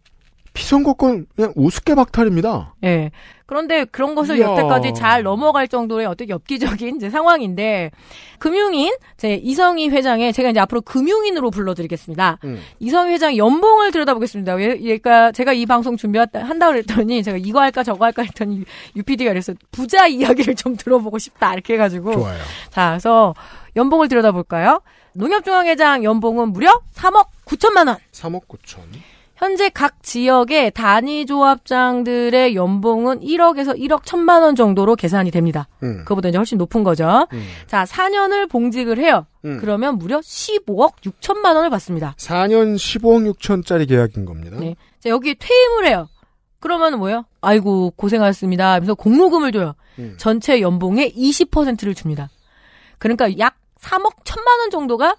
피선거권 그냥 우습게 박탈입니다. 예. 그런데 그런 것을 이야. 여태까지 잘 넘어갈 정도의 어떤 엽기적인 이제 상황인데 금융인 제 이성희 회장의 제가 이제 앞으로 금융인으로 불러드리겠습니다. 음. 이성희 회장 연봉을 들여다보겠습니다. 왜, 그러니까 제가 이 방송 준비한다 한다 그랬더니 제가 이거 할까 저거 할까 했더니 UPD가 그래서 부자 이야기를 좀 들어보고 싶다 이렇게 해가지고 좋아요. 자 그래서 연봉을 들여다볼까요? 농협중앙회장 연봉은 무려 3억 9천만 원. 3억 9천. 현재 각 지역의 단위 조합장들의 연봉은 1억에서 1억 1천만 원 정도로 계산이 됩니다. 음. 그거보다 이제 훨씬 높은 거죠. 음. 자, 4년을 봉직을 해요. 음. 그러면 무려 15억 6천만 원을 받습니다. 4년 15억 6천짜리 계약인 겁니다. 네. 자, 여기 퇴임을 해요. 그러면 뭐예요? 아이고, 고생하셨습니다. 하면서 공로금을 줘요. 음. 전체 연봉의 20%를 줍니다. 그러니까 약 3억 1천만 원 정도가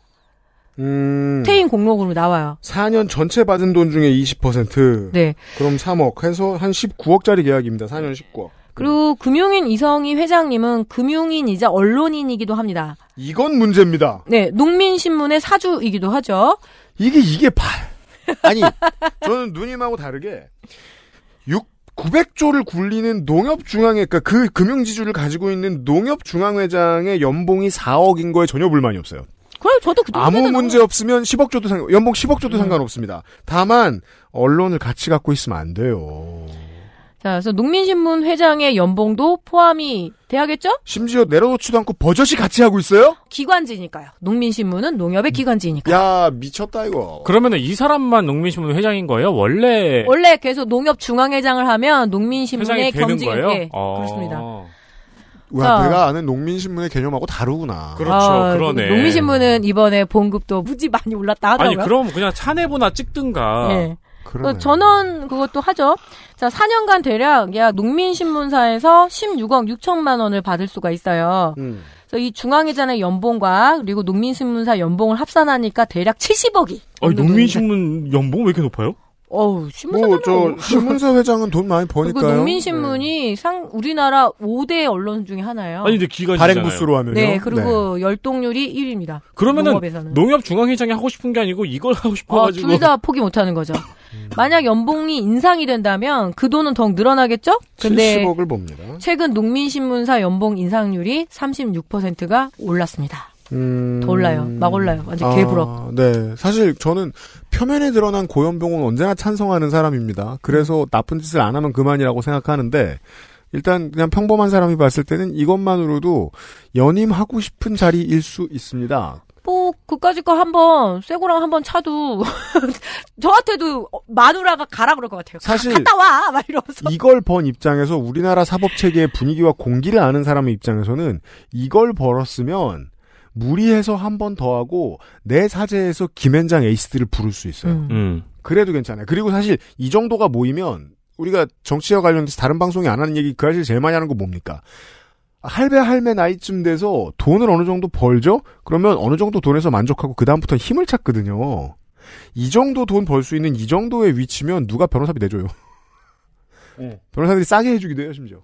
음. 퇴임 공로금으로 나와요. 4년 전체 받은 돈 중에 20%. 네. 그럼 3억 해서 한 19억짜리 계약입니다. 4년 19억. 그리고 금융인 이성희 회장님은 금융인이자 언론인이기도 합니다. 이건 문제입니다. 네, 농민신문의 사주이기도 하죠. 이게 이게 발. 아니, 저는 누님하고 다르게 6 900조를 굴리는 농협중앙회, 그러니까 그 금융지주를 가지고 있는 농협중앙회장의 연봉이 4억인 거에 전혀 불만이 없어요. 그래, 저도 그 아무 문제 없으면 10억 줘도 상, 연봉 10억 줘도 상관없습니다. 다만 언론을 같이 갖고 있으면 안 돼요. 자, 그래서 농민신문 회장의 연봉도 포함이 돼야겠죠? 심지어 내려놓지도 않고 버젓이 같이 하고 있어요? 기관지니까요. 농민신문은 농협의 기관지니까. 야 미쳤다 이거. 그러면은 이 사람만 농민신문 회장인 거예요? 원래 원래 계속 농협 중앙회장을 하면 농민신문의 겸직 거예요? 예, 어. 그렇습니다. 와, 자. 내가 아는 농민신문의 개념하고 다르구나. 그렇죠, 아, 그러네. 농민신문은 이번에 봉급도 무지 많이 올랐다 아니 하더라고요. 그럼 그냥 차내보나 찍든가. 예. 그러네. 그 전원 그것도 하죠. 자, 4년간 대략 약 농민신문사에서 16억 6천만 원을 받을 수가 있어요. 음. 그래서 이 중앙회장의 연봉과 그리고 농민신문사 연봉을 합산하니까 대략 70억이. 아니 농민신문 연봉 왜 이렇게 높아요? 어우, 신문사 뭐 저 신문사 회장은 돈 많이 그 버니까요. 농민신문이 상 우리나라 5대 언론 중에 하나예요. 아니 근데 기관이잖아요. 발행 부수로 하면요. 네, 그리고 열동률이 1위입니다. 그러면은 농업에서는. 농협 중앙회장이 하고 싶은 게 아니고 이걸 하고 어, 싶어가지고. 둘다 포기 못 하는 거죠. 만약 연봉이 인상이 된다면 그 돈은 더욱 늘어나겠죠? 근데 70억을 봅니다. 최근 농민신문사 연봉 인상률이 36%가 올랐습니다. 음... 더 올라요. 막 올라요. 완전. 아, 네. 사실 저는 표면에 드러난 고연봉은 언제나 찬성하는 사람입니다. 그래서 나쁜 짓을 안 하면 그만이라고 생각하는데 일단 그냥 평범한 사람이 봤을 때는 이것만으로도 연임하고 싶은 자리일 수 있습니다. 뭐 그까짓 거 한번 쇠고랑 한번 차도 저한테도 마누라가 가라 그럴 것 같아요. 사실 갔다 와! 막 이러면서. 이걸 번 입장에서 우리나라 사법 체계의 분위기와 공기를 아는 사람의 입장에서는 이걸 벌었으면 무리해서 한 번 더 하고 내 사제에서 김현장 에이스들을 부를 수 있어요. 음. 음. 그래도 괜찮아요. 그리고 사실 이 정도가 모이면 우리가 정치와 관련돼서 다른 방송이 안 하는 얘기 그 사실 제일 많이 하는 거 뭡니까? 할배 할매 나이쯤 돼서 돈을 어느 정도 벌죠? 그러면 어느 정도 돈에서 만족하고 그 다음부터 힘을 찾거든요. 이 정도 돈 벌 수 있는 이 정도의 위치면 누가 변호사비 내줘요. 네. 변호사들이 싸게 해주기도 해요, 심지어.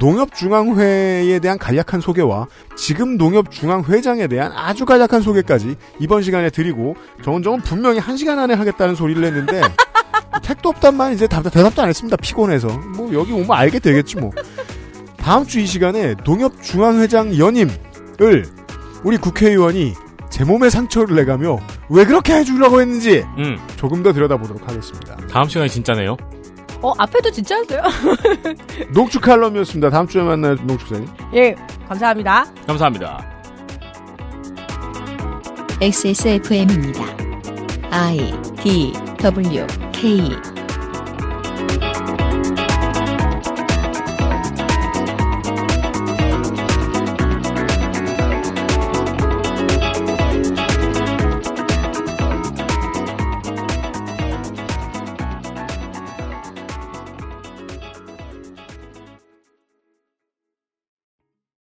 농협중앙회에 대한 간략한 소개와 지금 농협중앙회장에 대한 아주 간략한 소개까지 이번 시간에 드리고 정은정은 분명히 한 시간 안에 하겠다는 소리를 했는데 택도 없단 말 이제 답, 대답도 안 했습니다. 피곤해서. 뭐 여기 오면 알게 되겠지 뭐. 다음 주 이 시간에 농협중앙회장 연임을 우리 국회의원이 제 몸에 상처를 내가며 왜 그렇게 해주려고 했는지 음. 조금 더 들여다보도록 하겠습니다. 다음 시간에 진짜네요. 어, 앞에도 진짜였어요? 녹축 칼럼이었습니다. 다음 주에 만나요, 녹축사님. 예, 감사합니다. 감사합니다. XSFM입니다. I D W K